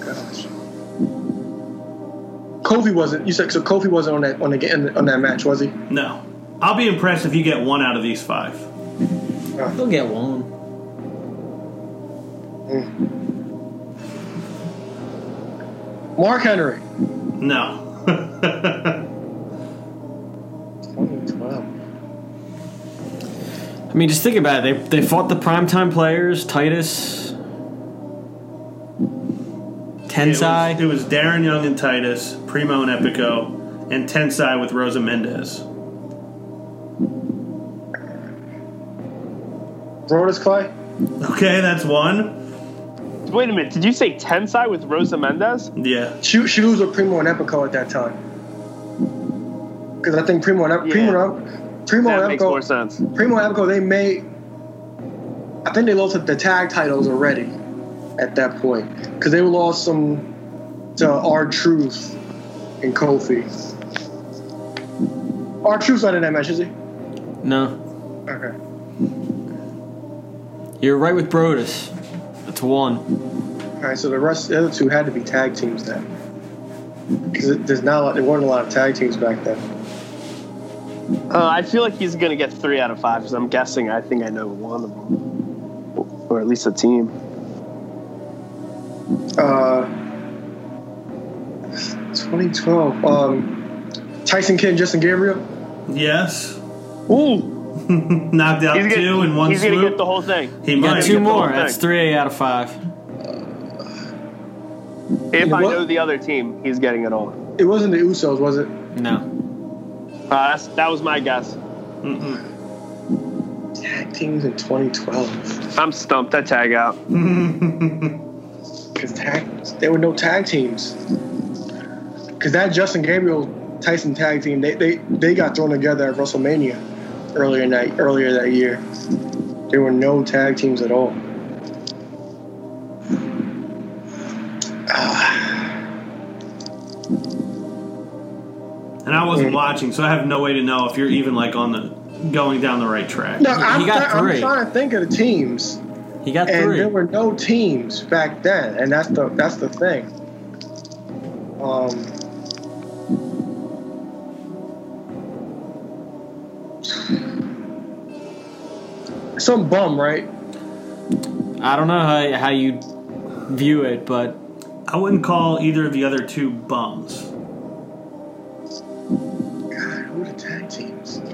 Gosh. Kofi wasn't. You said so. Kofi wasn't on that on the on that match, was he? No. I'll be impressed if you get one out of these five. He'll get one. Hmm. Mark Henry. No. 2012. I mean, just think about it. They, they fought the primetime players, Titus, it, Tensai. was, it was Darren Young and Titus, Primo and Epico, and Tensai with Rosa Mendez. Brodus Clay. Okay, that's one. Wait a minute. Did you say Tensai with Rosa Mendez? Yeah. She, she was with Primo and Epico at that time. Because I think Primo and Ep- Yeah. Primo, and- Primo That and makes more Epico, sense. Primo and Epico, they made. I think they lost the tag titles already at that point because they lost some to R Truth and Kofi. R Truth's not in that match, is he? No. Okay. You're right with Brodus. That's one. All right, so the rest, the other two had to be tag teams then, because there's not a lot, there weren't a lot of tag teams back then. Uh, I feel like he's gonna get three out of five because I'm guessing. I think I know one of them, or at least a team. Uh, 2012. Um, Tyson Kidd and Justin Gabriel. Yes. Ooh, Knocked out gonna, two in one he's gonna get the whole thing. he You might. got two more. That's three out of five. If know I what? know the other team, he's getting it all. It wasn't the Usos, was it? No. Uh, that's, that was my guess. Mm-mm. Tag teams in 2012. I'm stumped. That tag out. Because tag, there were no tag teams. Because that Justin Gabriel Tyson tag team, they, they they got thrown together at WrestleMania earlier in that earlier that year. There were no tag teams at all. Ah. And I wasn't mm. watching, so I have no way to know if you're even like on the going down the right track. No, I'm, got try- I'm trying to think of the teams. He got and three. there were no teams back then, and that's the that's the thing. Um, some bum, right? I don't know how, how you view it, but I wouldn't call either of the other two bums. God, who are the tag teams? I'm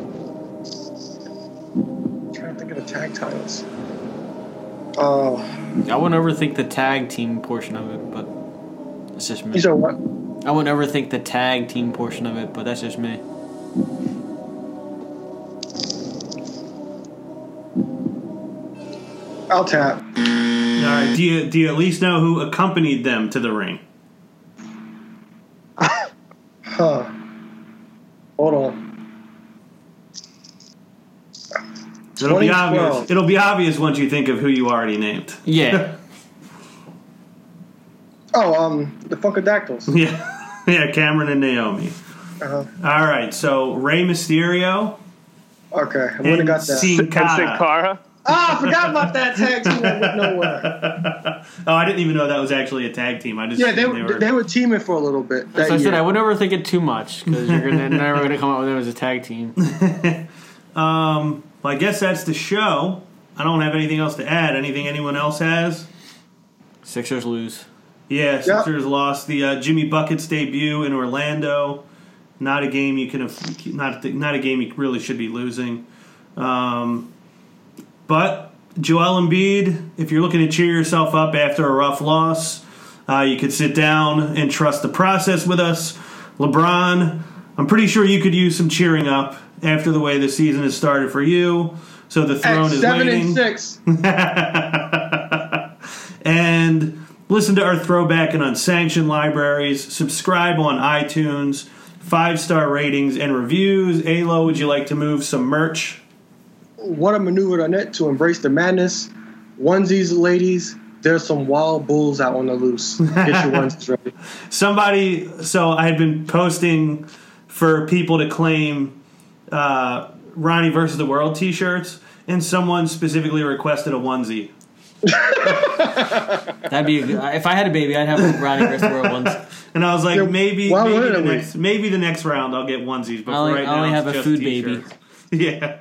trying to think of the tag titles. Oh, I wouldn't overthink the tag team portion of it, but that's just me. you said what? I wouldn't overthink the tag team portion of it, but that's just me. I'll tap. All right. Do you do you at least know who accompanied them to the ring? Huh. Hold on. It'll be obvious. It'll be obvious once you think of who you already named. Yeah. Oh, um, the Funkadactyls. Yeah, yeah. Cameron and Naomi. Uh-huh. All right. So Rey Mysterio Okay, I wouldn't have got that. Sin And Cara. Sin Cara. Ah, I forgot about that tag team nowhere. Oh, I didn't even know that was actually a tag team. I just Yeah, they, assumed were, they were teaming for a little bit. That So I said year. I wouldn't overthink it too much because you're gonna, never going to come up with them as a tag team. Um, well, I guess that's the show. I don't have anything else to add. Anything anyone else has? Sixers lose. Yeah, Sixers lost the uh, Jimmy Buckets debut in Orlando. Not a game you can have, not not a game you really should be losing. Um, but Joel Embiid, if you're looking to cheer yourself up after a rough loss, uh, you could sit down and trust the process with us. LeBron, I'm pretty sure you could use some cheering up after the way the season has started for you. So the throne At is seven waiting and six. and listen to our throwback and unsanctioned libraries. Subscribe on iTunes. Five star ratings and reviews. Alo, would you like to move some merch? What a maneuver on it to embrace the madness. Onesies, ladies. There's some wild bulls out on the loose. Get your onesies ready. Somebody, so I had been posting for people to claim uh, Ronnie versus the World t shirts, and someone specifically requested a onesie. That'd be a good, if I had a baby, I'd have a Ronnie versus the World ones. And I was like, Yeah, maybe, why maybe the we? next, maybe the next round I'll get onesies. But I only- right I only now, have it's a food baby. t-shirts. Yeah.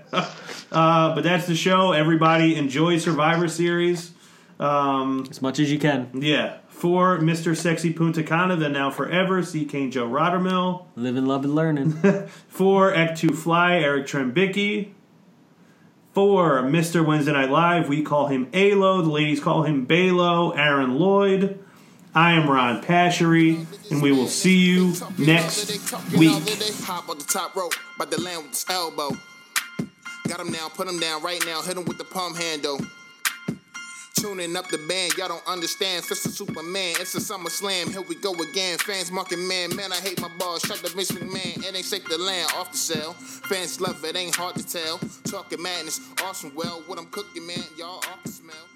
Uh, but that's the show. Everybody enjoy Survivor Series. Um, As much as you can. yeah. For Mr. Sexy Punta Cana, then now forever, C. Kane Joe Rottermill. Living, loving, learning. For Act 2 Fly, Eric Trembicki. For Mr. Wednesday Night Live, we call him Alo. The ladies call him Balo. Aaron Lloyd. I am Ron Pashery, and we will see you next week. Hop on the top rope, about to land with his elbow. Got him now, put him down right now, hit him with the palm handle. Tuning up the band, y'all don't understand. Fist of Superman, it's a summer slam. Here we go again. Fans marking man, man, I hate my balls. Shut the Vince McMahon, it ain't shake the land off the cell. Fans love it, ain't hard to tell. Talking madness, awesome. Well, what I'm cooking, man, y'all off the smell.